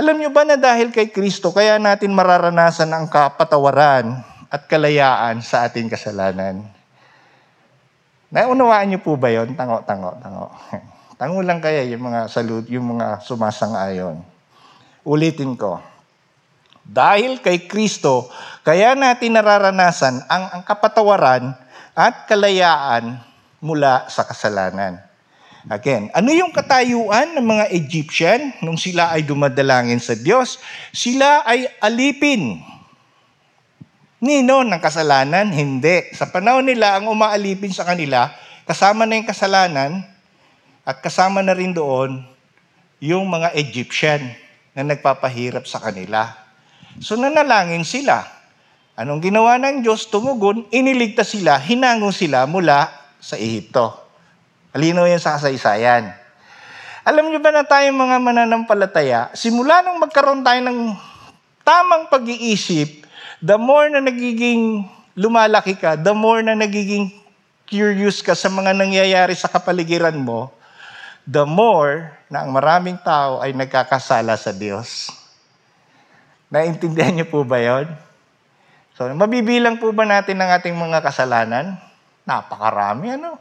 alam niyo ba na dahil kay Kristo, kaya natin mararanasan ang kapatawaran at kalayaan sa ating kasalanan? Naunawaan niyo po ba yon? Tango, tango, tango. Tango lang kaya yung mga salud, yung mga sumasang-ayon. Ulitin ko. Dahil kay Kristo, kaya natin nararanasan ang, ang kapatawaran at kalayaan mula sa kasalanan. Again, ano yung katayuan ng mga Egyptian nung sila ay dumadalangin sa Diyos? Sila ay alipin. Nino ng kasalanan? Hindi. Sa panahon nila, ang umaalipin sa kanila, kasama na yung kasalanan, at kasama na rin doon yung mga Egyptian na nagpapahirap sa kanila. So nanalangin sila. Anong ginawa ng Diyos? Tumugon, iniligtas sila, hinango sila mula sa Ehipto. Halinaw yan sa kasaysayan. Alam niyo ba na tayong mga mananampalataya, simula nung magkaroon tayo ng tamang pag-iisip, the more na nagiging lumalaki ka, the more na nagiging curious ka sa mga nangyayari sa kapaligiran mo, the more na ang maraming tao ay nagkakasala sa Diyos. Naintindihan niyo po ba yon? So, mabibilang po ba natin ang ating mga kasalanan? Napakarami, ano?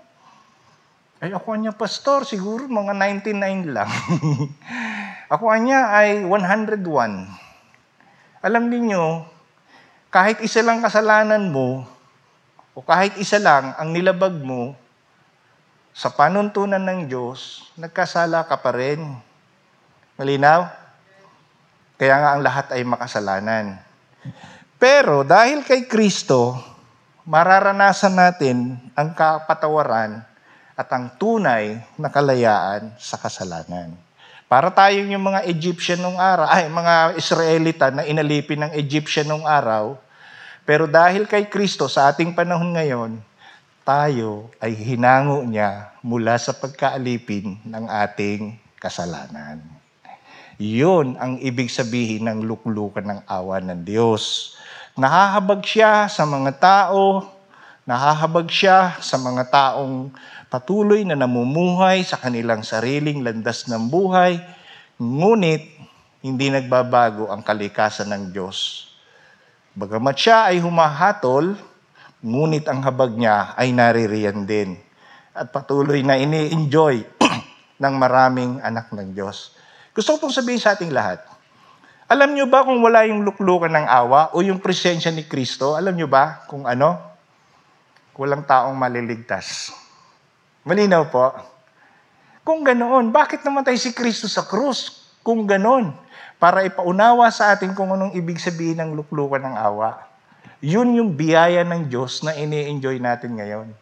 Ay, ako niya, pastor, siguro mga 99 lang. ako niya ay 101. Alam niyo, kahit isa lang kasalanan mo, o kahit isa lang ang nilabag mo, sa panuntunan ng Diyos, nagkasala ka pa rin. Malinaw? Kaya nga ang lahat ay makasalanan. Pero dahil kay Kristo, mararanasan natin ang kapatawaran at ang tunay na kalayaan sa kasalanan. Para tayong yung mga Egyptian nung araw, ay mga Israelita na inalipin ng Egyptian nung araw, pero dahil kay Kristo sa ating panahon ngayon, tayo ay hinango niya mula sa pagkaalipin ng ating kasalanan. Yun ang ibig sabihin ng luklukan ng awa ng Diyos. Nahahabag siya sa mga tao, nahahabag siya sa mga taong patuloy na namumuhay sa kanilang sariling landas ng buhay, ngunit hindi nagbabago ang kalikasan ng Diyos. Bagamat siya ay humahatol, ngunit ang habag niya ay naririyan din at patuloy na ini-enjoy ng maraming anak ng Diyos. Gusto ko pong sabihin sa ating lahat, alam nyo ba kung wala yung luklukan ng awa o yung presensya ni Kristo, alam nyo ba kung ano? Walang taong maliligtas. Malinaw po. Kung ganoon, bakit namatay si Kristo sa krus? Kung ganoon, para ipaunawa sa atin kung anong ibig sabihin ng luklukan ng awa. Yun yung biyaya ng Diyos na ini-enjoy natin ngayon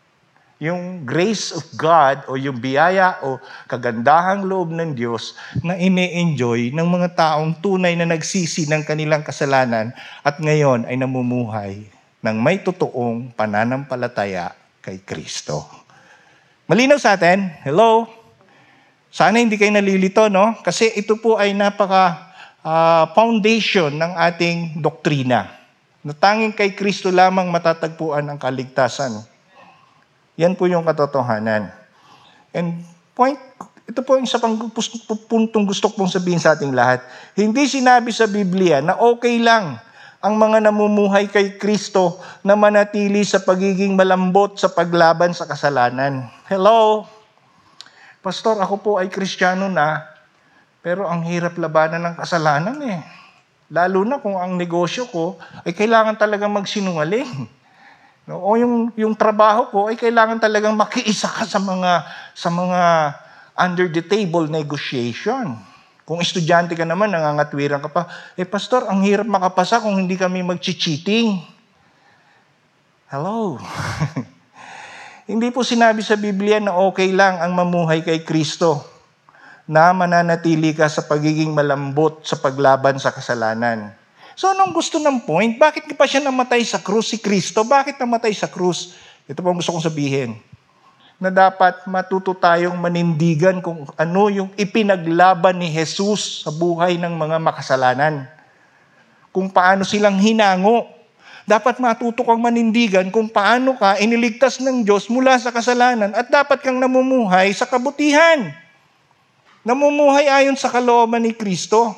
yung grace of God o yung biyaya o kagandahang loob ng Diyos na ine-enjoy ng mga taong tunay na nagsisi ng kanilang kasalanan at ngayon ay namumuhay ng may totoong pananampalataya kay Kristo. Malinaw sa atin? Hello? Sana hindi kayo nalilito, no? Kasi ito po ay napaka ah, foundation ng ating doktrina. Na tanging kay Kristo lamang matatagpuan ang kaligtasan. Yan po yung katotohanan. And point, ito po yung isa pang puntong gusto kong sabihin sa ating lahat. Hindi sinabi sa Biblia na okay lang ang mga namumuhay kay Kristo na manatili sa pagiging malambot sa paglaban sa kasalanan. Hello? Pastor, ako po ay kristyano na, pero ang hirap labanan ng kasalanan eh. Lalo na kung ang negosyo ko ay kailangan talagang magsinungaling. No, o yung yung trabaho ko ay kailangan talagang makiisa ka sa mga sa mga under the table negotiation. Kung estudyante ka naman, nangangatwiran ka pa, eh pastor, ang hirap makapasa kung hindi kami mag-cheating. Hello. hindi po sinabi sa Biblia na okay lang ang mamuhay kay Kristo na mananatili ka sa pagiging malambot sa paglaban sa kasalanan. So anong gusto ng point? Bakit pa siya namatay sa krus si Kristo? Bakit namatay sa krus? Ito po ang gusto kong sabihin. Na dapat matuto tayong manindigan kung ano yung ipinaglaban ni Jesus sa buhay ng mga makasalanan. Kung paano silang hinango. Dapat matuto kang manindigan kung paano ka iniligtas ng Diyos mula sa kasalanan at dapat kang namumuhay sa kabutihan. Namumuhay ayon sa kalooban ni Kristo.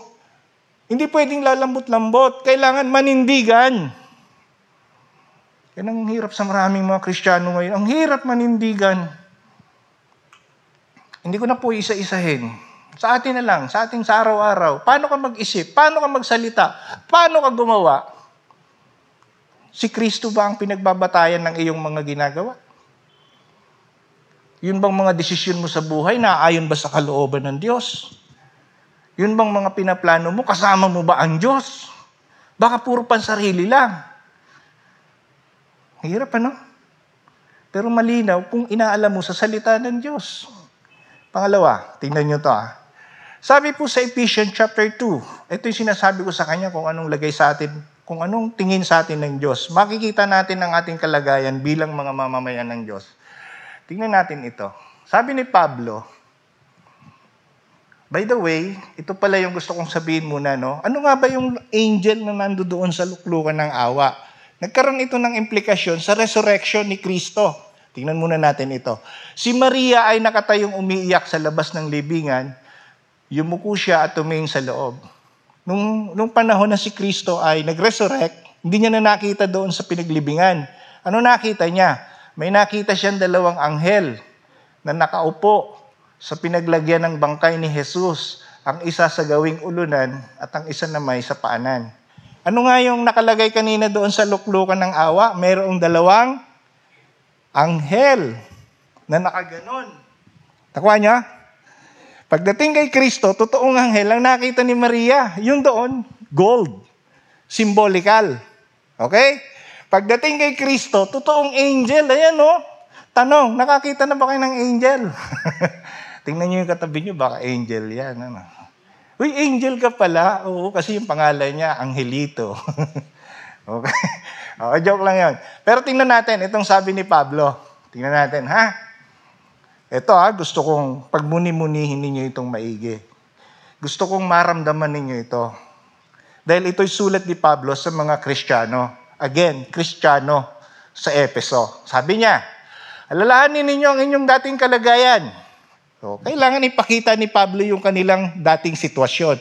Hindi pwedeng lalambot-lambot. Kailangan manindigan. Yan ang hirap sa maraming mga Kristiyano ngayon. Ang hirap manindigan. Hindi ko na po isa-isahin. Sa atin na lang, sa ating sa araw-araw. Paano ka mag-isip? Paano ka magsalita? Paano ka gumawa? Si Kristo ba ang pinagbabatayan ng iyong mga ginagawa? Yun bang mga desisyon mo sa buhay na ayon ba sa kalooban ng Diyos? Yun bang mga pinaplano mo, kasama mo ba ang Diyos? Baka puro pansarili lang. Hirap ano? Pero malinaw kung inaalam mo sa salita ng Diyos. Pangalawa, tingnan nyo to ah. Sabi po sa Ephesians chapter 2, ito yung sinasabi ko sa kanya kung anong lagay sa atin, kung anong tingin sa atin ng Diyos. Makikita natin ang ating kalagayan bilang mga mamamayan ng Diyos. Tingnan natin ito. Sabi ni Pablo, By the way, ito pala yung gusto kong sabihin muna, no? Ano nga ba yung angel na nando doon sa luklukan ng awa? Nagkaroon ito ng implikasyon sa resurrection ni Kristo. Tingnan muna natin ito. Si Maria ay nakatayong umiiyak sa labas ng libingan. Yumuko siya at tumingin sa loob. Nung, nung panahon na si Kristo ay nag-resurrect, hindi niya na nakita doon sa pinaglibingan. Ano nakita niya? May nakita siyang dalawang anghel na nakaupo sa pinaglagyan ng bangkay ni Jesus, ang isa sa gawing ulunan at ang isa naman sa paanan. Ano nga yung nakalagay kanina doon sa luklukan ng awa? Mayroong dalawang anghel na nakaganon. Nakuha niya? Pagdating kay Kristo, totoong anghel ang nakita ni Maria. Yung doon, gold. Symbolical. Okay? Pagdating kay Kristo, totoong angel. Ayan o. Oh. Tanong, nakakita na ba kayo ng angel? Tingnan niyo yung katabi niyo, baka angel yan. Ano? Uy, angel ka pala. Oo, kasi yung pangalan niya, Angelito. okay? Oh, joke lang yan. Pero tingnan natin, itong sabi ni Pablo. Tingnan natin, ha? Ito ha, gusto kong pagmuni-munihin ninyo itong maigi. Gusto kong maramdaman ninyo ito. Dahil ito'y sulat ni Pablo sa mga Kristiyano. Again, Kristiyano sa Epeso. Sabi niya, Alalahanin ninyo ang inyong dating kalagayan. So, kailangan ipakita ni Pablo yung kanilang dating sitwasyon.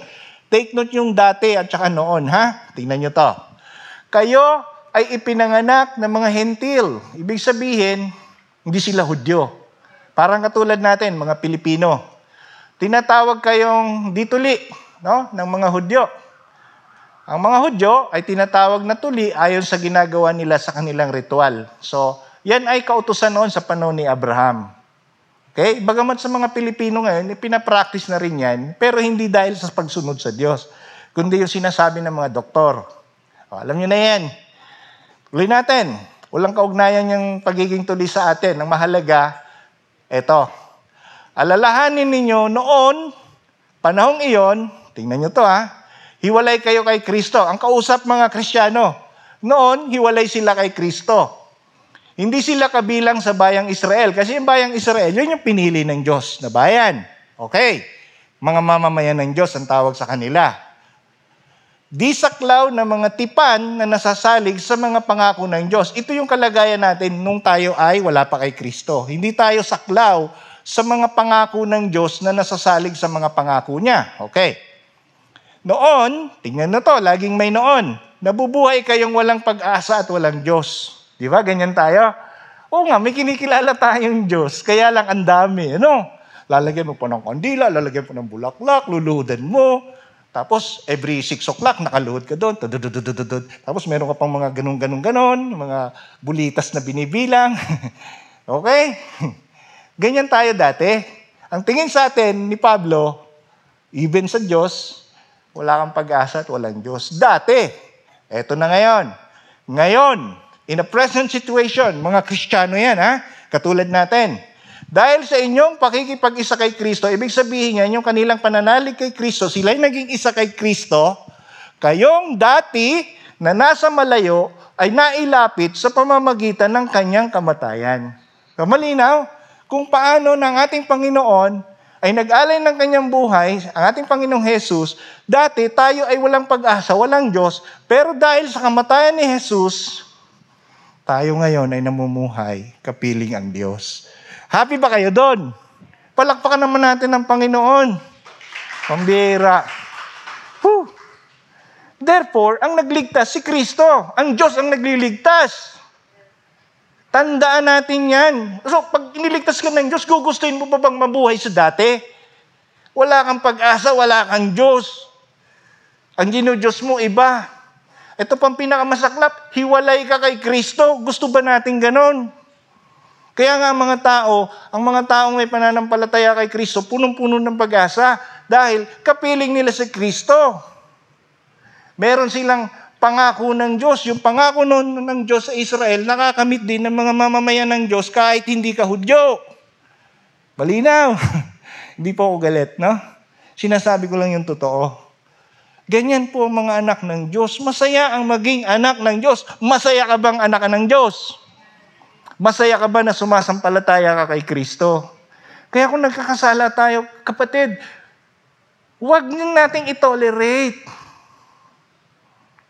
Take note yung dati at saka noon, ha? Tingnan nyo to. Kayo ay ipinanganak ng mga hentil. Ibig sabihin, hindi sila Hudyo. Parang katulad natin, mga Pilipino. Tinatawag kayong dituli no? ng mga Hudyo. Ang mga Hudyo ay tinatawag na tuli ayon sa ginagawa nila sa kanilang ritual. So, yan ay kautusan noon sa panahon ni Abraham. Okay? Bagamat sa mga Pilipino ngayon, pinapractice na rin yan, pero hindi dahil sa pagsunod sa Diyos, kundi yung sinasabi ng mga doktor. O, alam nyo na yan. Tuloy natin. Walang kaugnayan yung pagiging tuli sa atin. Ang mahalaga, eto. Alalahanin ninyo noon, panahong iyon, tingnan nyo to ha, hiwalay kayo kay Kristo. Ang kausap mga Kristiyano, noon, hiwalay sila kay Kristo. Hindi sila kabilang sa bayang Israel. Kasi yung bayang Israel, yun yung pinili ng Diyos na bayan. Okay. Mga mamamayan ng Diyos ang tawag sa kanila. Di saklaw na mga tipan na nasasalig sa mga pangako ng Diyos. Ito yung kalagayan natin nung tayo ay wala pa kay Kristo. Hindi tayo saklaw sa mga pangako ng Diyos na nasasalig sa mga pangako niya. Okay. Noon, tingnan na to, laging may noon. Nabubuhay kayong walang pag-asa at walang Diyos. Di ba? Ganyan tayo. Oo nga, may kinikilala tayong Diyos. Kaya lang ang dami. Ano? Lalagyan mo pa ng kandila, lalagyan mo ng bulaklak, luludan mo. Tapos, every 6 o'clock, nakaluhod ka doon. Tapos, meron ka pang mga ganun-ganun-ganon, mga bulitas na binibilang. okay? Ganyan tayo dati. Ang tingin sa atin ni Pablo, even sa Diyos, wala kang pag-asa at walang Diyos. Dati. Eto na ngayon. Ngayon, in a present situation, mga Kristiyano yan, ha? Katulad natin. Dahil sa inyong pakikipag-isa kay Kristo, ibig sabihin yan, yung kanilang pananalig kay Kristo, sila ay naging isa kay Kristo, kayong dati na nasa malayo ay nailapit sa pamamagitan ng kanyang kamatayan. So, malinaw, kung paano ng ating Panginoon ay nag-alay ng kanyang buhay, ang ating Panginoong Jesus, dati tayo ay walang pag-asa, walang Diyos, pero dahil sa kamatayan ni Jesus, tayo ngayon ay namumuhay, kapiling ang Diyos. Happy ba kayo doon? Palakpakan naman natin ang Panginoon. Pambira. Whew. Therefore, ang nagligtas si Kristo. Ang Diyos ang nagliligtas. Tandaan natin yan. So, pag iniligtas ka ng Diyos, gugustuhin mo pa bang mabuhay sa dati? Wala kang pag-asa, wala kang Diyos. Ang Diyos mo, iba. Ito pang pinakamasaklap, hiwalay ka kay Kristo. Gusto ba natin ganon? Kaya nga mga tao, ang mga taong may pananampalataya kay Kristo, punong-puno ng pag-asa dahil kapiling nila si Kristo. Meron silang pangako ng Diyos. Yung pangako noon ng Diyos sa Israel, nakakamit din ng mga mamamayan ng Diyos kahit hindi ka Hudyo. Malinaw. hindi po ako galit, no? Sinasabi ko lang yung totoo. Ganyan po ang mga anak ng Diyos. Masaya ang maging anak ng Diyos. Masaya ka bang anak ng Diyos? Masaya ka ba na sumasampalataya ka kay Kristo? Kaya kung nagkakasala tayo, kapatid, huwag nating itolerate.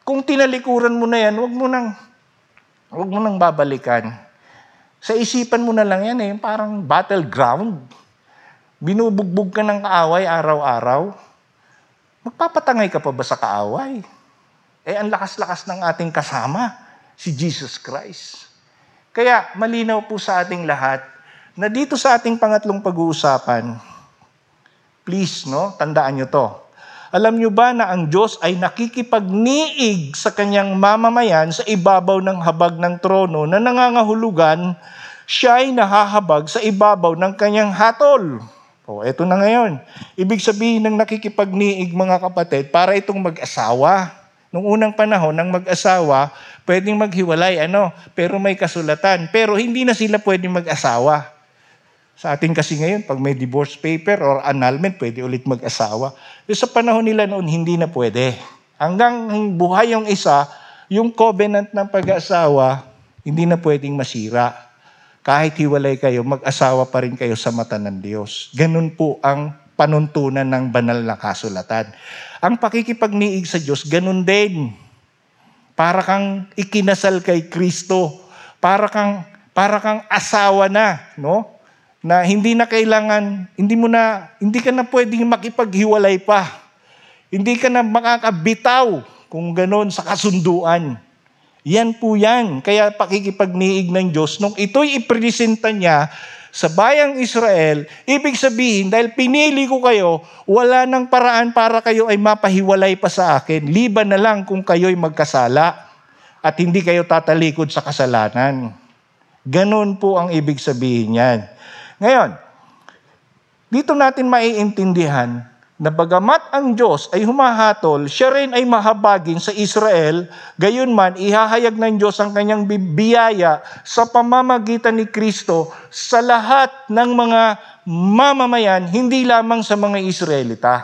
Kung tinalikuran mo na yan, huwag mo nang, huwag mo nang babalikan. Sa isipan mo na lang yan eh, parang battleground. Binubugbog ka ng kaaway araw-araw. Magpapatangay ka pa ba sa kaaway? Eh, ang lakas-lakas ng ating kasama, si Jesus Christ. Kaya malinaw po sa ating lahat na dito sa ating pangatlong pag-uusapan, please, no, tandaan nyo to. Alam nyo ba na ang Diyos ay nakikipagniig sa kanyang mamamayan sa ibabaw ng habag ng trono na nangangahulugan, siya ay nahahabag sa ibabaw ng kanyang hatol. O, eto na ngayon. Ibig sabihin ng nakikipagniig mga kapatid, para itong mag-asawa. Nung unang panahon, ng mag-asawa, pwedeng maghiwalay, ano, pero may kasulatan. Pero hindi na sila pwedeng mag-asawa. Sa atin kasi ngayon, pag may divorce paper or annulment, pwede ulit mag-asawa. Pero sa panahon nila noon, hindi na pwede. Hanggang buhay yung isa, yung covenant ng pag-asawa, hindi na pwedeng masira. Kahit hiwalay kayo, mag-asawa pa rin kayo sa mata ng Diyos. Ganun po ang panuntunan ng banal na kasulatan. Ang pakikipagniig sa Diyos, ganun din. Para kang ikinasal kay Kristo. Para kang para kang asawa na, no? Na hindi na kailangan, hindi mo na, hindi ka na pwedeng makipaghiwalay pa. Hindi ka na makakabitaw kung ganon sa kasunduan. Yan po yan. Kaya pakikipagniig ng Diyos, nung ito'y ipresenta niya sa bayang Israel, ibig sabihin, dahil pinili ko kayo, wala nang paraan para kayo ay mapahiwalay pa sa akin. Liban na lang kung kayo'y magkasala at hindi kayo tatalikod sa kasalanan. Ganon po ang ibig sabihin yan. Ngayon, dito natin maiintindihan na bagamat ang Diyos ay humahatol, siya rin ay mahabagin sa Israel, gayon man ihahayag ng Diyos ang kanyang biyaya sa pamamagitan ni Kristo sa lahat ng mga mamamayan, hindi lamang sa mga Israelita.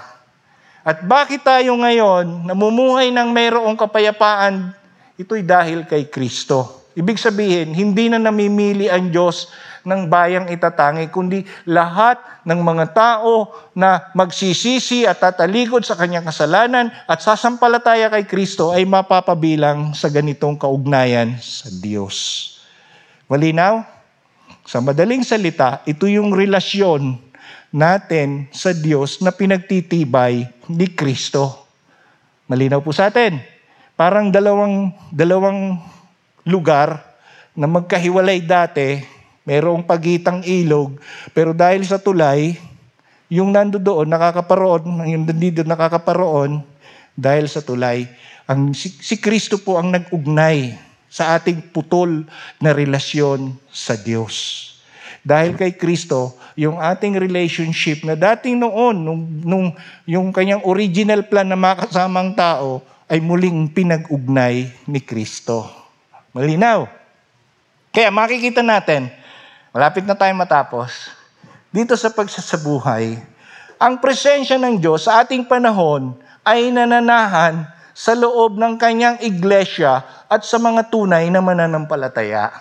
At bakit tayo ngayon namumuhay ng mayroong kapayapaan? Ito'y dahil kay Kristo. Ibig sabihin, hindi na namimili ang Diyos ng bayang itatangi, kundi lahat ng mga tao na magsisisi at tatalikod sa kanyang kasalanan at sasampalataya kay Kristo ay mapapabilang sa ganitong kaugnayan sa Diyos. Malinaw? Sa madaling salita, ito yung relasyon natin sa Diyos na pinagtitibay ni Kristo. Malinaw po sa atin. Parang dalawang, dalawang lugar na magkahiwalay dati, Merong pagitang ilog, pero dahil sa tulay, yung nando doon nakakaparoon, yung nandito nakakaparoon, dahil sa tulay, ang, si, si Kristo po ang nag-ugnay sa ating putol na relasyon sa Diyos. Dahil kay Kristo, yung ating relationship na dating noon, nung, nung yung kanyang original plan na makasamang tao, ay muling pinag-ugnay ni Kristo. Malinaw. Kaya makikita natin, Malapit na tayo matapos. Dito sa pagsasabuhay, ang presensya ng Diyos sa ating panahon ay nananahan sa loob ng kanyang iglesia at sa mga tunay na mananampalataya.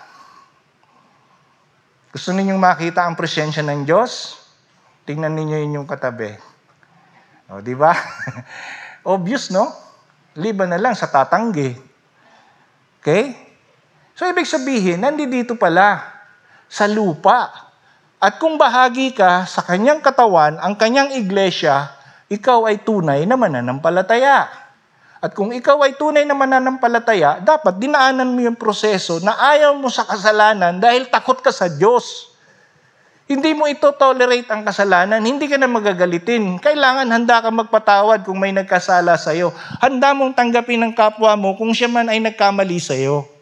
Gusto ninyong makita ang presensya ng Diyos? Tingnan ninyo inyong katabi. O, di ba? Obvious, no? Liban na lang sa tatanggi. Okay? So, ibig sabihin, nandito pala sa lupa. At kung bahagi ka sa kanyang katawan, ang kanyang iglesia, ikaw ay tunay na mananampalataya. At kung ikaw ay tunay na mananampalataya, dapat dinaanan mo yung proseso na ayaw mo sa kasalanan dahil takot ka sa Diyos. Hindi mo ito tolerate ang kasalanan, hindi ka na magagalitin. Kailangan handa ka magpatawad kung may nagkasala sa iyo. Handa mong tanggapin ng kapwa mo kung siya man ay nagkamali sa iyo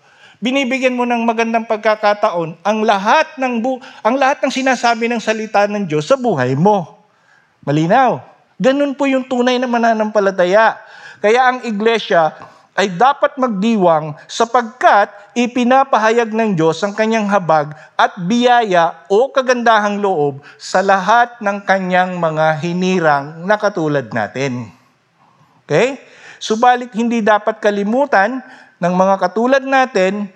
binibigyan mo ng magandang pagkakataon ang lahat ng bu- ang lahat ng sinasabi ng salita ng Diyos sa buhay mo. Malinaw. Ganun po yung tunay na mananampalataya. Kaya ang iglesia ay dapat magdiwang sapagkat ipinapahayag ng Diyos ang kanyang habag at biyaya o kagandahang loob sa lahat ng kanyang mga hinirang na katulad natin. Okay? Subalit hindi dapat kalimutan ng mga katulad natin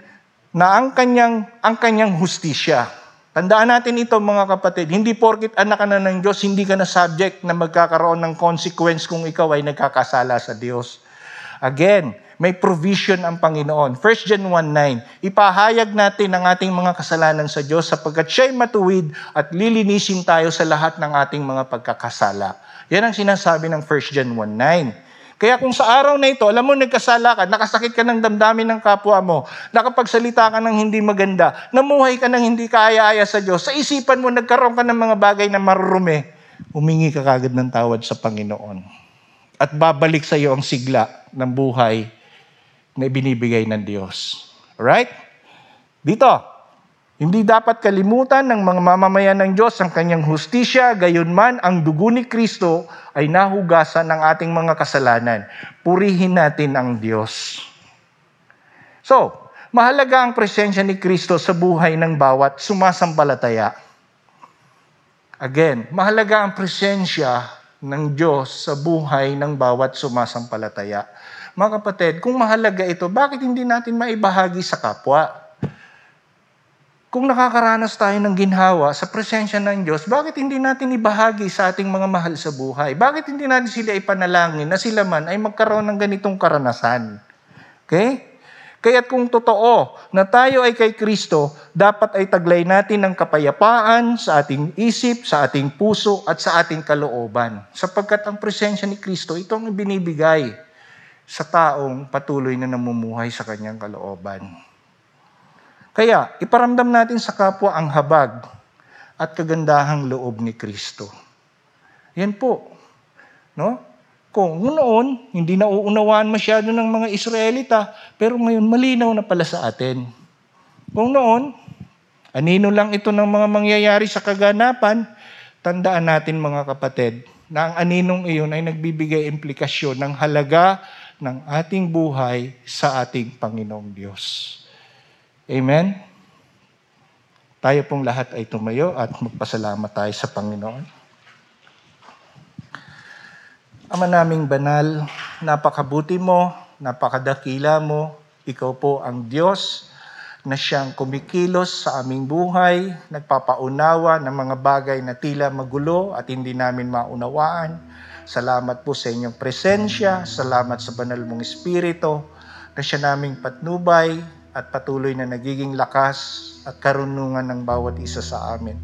na ang kanyang, ang kanyang hustisya. Tandaan natin ito mga kapatid, hindi porkit anak ka na ng Diyos, hindi ka na subject na magkakaroon ng consequence kung ikaw ay nagkakasala sa Diyos. Again, may provision ang Panginoon. 1 John 1.9, ipahayag natin ang ating mga kasalanan sa Diyos sapagkat siya'y matuwid at lilinisin tayo sa lahat ng ating mga pagkakasala. Yan ang sinasabi ng 1 John 1.9. Kaya kung sa araw na ito, alam mo, nagkasala ka, nakasakit ka ng damdamin ng kapwa mo, nakapagsalita ka ng hindi maganda, namuhay ka ng hindi kaaya-aya sa Diyos, sa isipan mo, nagkaroon ka ng mga bagay na marurumi, humingi ka kagad ng tawad sa Panginoon. At babalik sa iyo ang sigla ng buhay na ibinibigay ng Diyos. Alright? Dito, hindi dapat kalimutan ng mga mamamayan ng Diyos ang kanyang hustisya, gayon man ang dugo ni Kristo ay nahugasan ng ating mga kasalanan. Purihin natin ang Diyos. So, mahalaga ang presensya ni Kristo sa buhay ng bawat sumasampalataya. Again, mahalaga ang presensya ng Diyos sa buhay ng bawat sumasampalataya. Mga kapatid, kung mahalaga ito, bakit hindi natin maibahagi sa kapwa? Kung nakakaranas tayo ng ginhawa sa presensya ng Diyos, bakit hindi natin ibahagi sa ating mga mahal sa buhay? Bakit hindi natin sila ipanalangin na sila man ay magkaroon ng ganitong karanasan? Okay? Kaya't kung totoo na tayo ay kay Kristo, dapat ay taglay natin ng kapayapaan sa ating isip, sa ating puso, at sa ating kalooban. Sapagkat ang presensya ni Kristo, ito ang binibigay sa taong patuloy na namumuhay sa kanyang kalooban. Kaya, iparamdam natin sa kapwa ang habag at kagandahang loob ni Kristo. Yan po. No? Kung noon, hindi nauunawaan masyado ng mga Israelita, pero ngayon malinaw na pala sa atin. Kung noon, anino lang ito ng mga mangyayari sa kaganapan, tandaan natin mga kapatid, na ang aninong iyon ay nagbibigay implikasyon ng halaga ng ating buhay sa ating Panginoong Diyos. Amen? Tayo pong lahat ay tumayo at magpasalamat tayo sa Panginoon. Ama naming banal, napakabuti mo, napakadakila mo, ikaw po ang Diyos na siyang kumikilos sa aming buhay, nagpapaunawa ng mga bagay na tila magulo at hindi namin maunawaan. Salamat po sa inyong presensya, salamat sa banal mong Espiritu na siya naming patnubay at patuloy na nagiging lakas at karunungan ng bawat isa sa amin.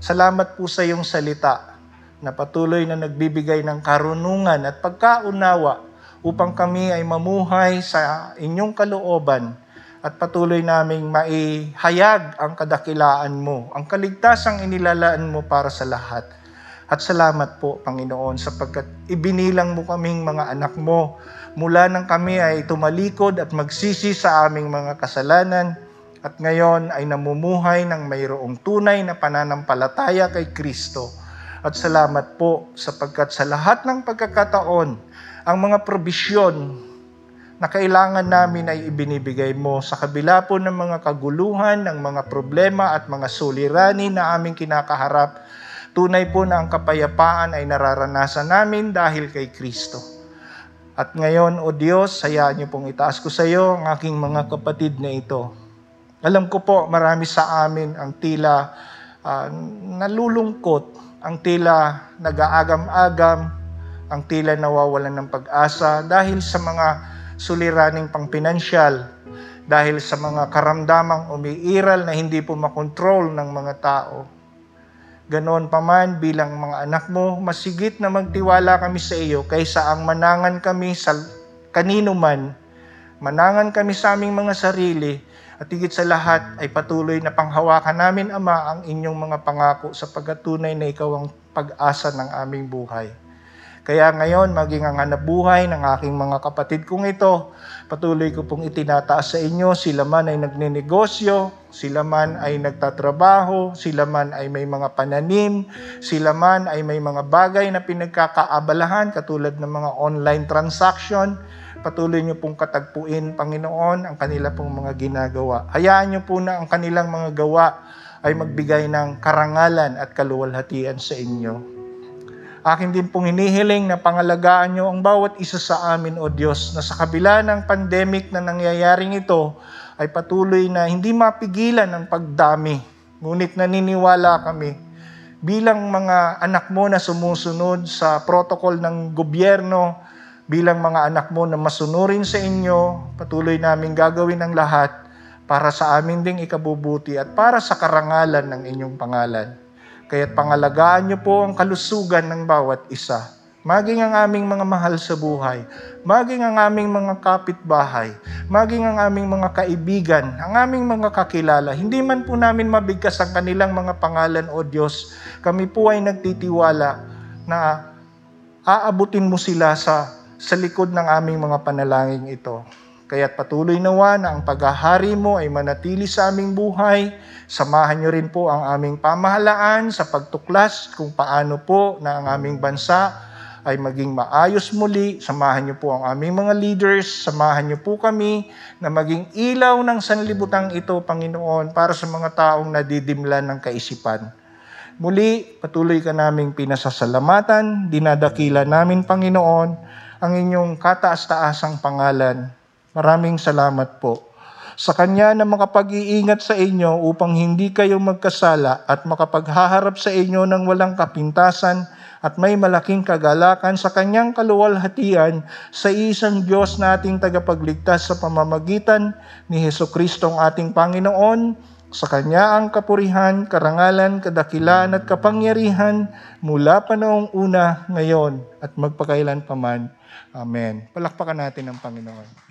Salamat po sa iyong salita na patuloy na nagbibigay ng karunungan at pagkaunawa upang kami ay mamuhay sa inyong kalooban at patuloy naming maihayag ang kadakilaan mo, ang kaligtasang inilalaan mo para sa lahat. At salamat po, Panginoon, sapagkat ibinilang mo kaming mga anak mo mula nang kami ay tumalikod at magsisi sa aming mga kasalanan at ngayon ay namumuhay ng mayroong tunay na pananampalataya kay Kristo. At salamat po sapagkat sa lahat ng pagkakataon, ang mga probisyon na kailangan namin ay ibinibigay mo sa kabila po ng mga kaguluhan, ng mga problema at mga suliranin na aming kinakaharap. Tunay po na ang kapayapaan ay nararanasan namin dahil kay Kristo. At ngayon, O Diyos, hayaan niyo pong itaas ko sa iyo ang aking mga kapatid na ito. Alam ko po, marami sa amin ang tila uh, nalulungkot, ang tila nag-aagam-agam, ang tila nawawalan ng pag-asa dahil sa mga suliraning pangpinansyal, dahil sa mga karamdamang umiiral na hindi po makontrol ng mga tao. Ganon pa man bilang mga anak mo, masigit na magtiwala kami sa iyo kaysa ang manangan kami sa kanino man, manangan kami sa aming mga sarili, at higit sa lahat ay patuloy na panghawakan namin, Ama, ang inyong mga pangako sa pagkatunay na ikaw ang pag-asa ng aming buhay. Kaya ngayon, maging ang hanap buhay ng aking mga kapatid kong ito, patuloy ko pong itinataas sa inyo, sila man ay nagninegosyo, sila man ay nagtatrabaho, sila man ay may mga pananim, sila man ay may mga bagay na pinagkakaabalahan katulad ng mga online transaction, Patuloy niyo pong katagpuin, Panginoon, ang kanila pong mga ginagawa. Hayaan niyo po na ang kanilang mga gawa ay magbigay ng karangalan at kaluwalhatian sa inyo. Akin din pong hinihiling na pangalagaan niyo ang bawat isa sa amin, O Diyos, na sa kabila ng pandemic na nangyayaring ito, ay patuloy na hindi mapigilan ang pagdami. Ngunit naniniwala kami bilang mga anak mo na sumusunod sa protocol ng gobyerno, bilang mga anak mo na masunurin sa inyo, patuloy namin gagawin ang lahat para sa amin ding ikabubuti at para sa karangalan ng inyong pangalan. Kaya't pangalagaan niyo po ang kalusugan ng bawat isa. Maging ang aming mga mahal sa buhay, maging ang aming mga kapitbahay, maging ang aming mga kaibigan, ang aming mga kakilala. Hindi man po namin mabigkas ang kanilang mga pangalan o Diyos. Kami po ay nagtitiwala na aabutin mo sila sa sa likod ng aming mga panalangin ito. Kaya't patuloy nawa na ang paghahari mo ay manatili sa aming buhay. Samahan niyo rin po ang aming pamahalaan sa pagtuklas kung paano po na ang aming bansa ay maging maayos muli. Samahan niyo po ang aming mga leaders. Samahan niyo po kami na maging ilaw ng sanlibutang ito, Panginoon, para sa mga taong nadidimlan ng kaisipan. Muli, patuloy ka naming pinasasalamatan, dinadakila namin, Panginoon, ang inyong kataas-taasang pangalan. Maraming salamat po. sa Kanya na makapag-iingat sa inyo upang hindi kayo magkasala at makapaghaharap sa inyo ng walang kapintasan at may malaking kagalakan sa Kanyang kaluwalhatian sa isang Diyos nating tagapagligtas sa pamamagitan ni Heso Kristong ating Panginoon. Sa Kanya ang kapurihan, karangalan, kadakilaan at kapangyarihan mula pa noong una, ngayon at magpakailan paman. Amen. Palakpakan natin ang Panginoon.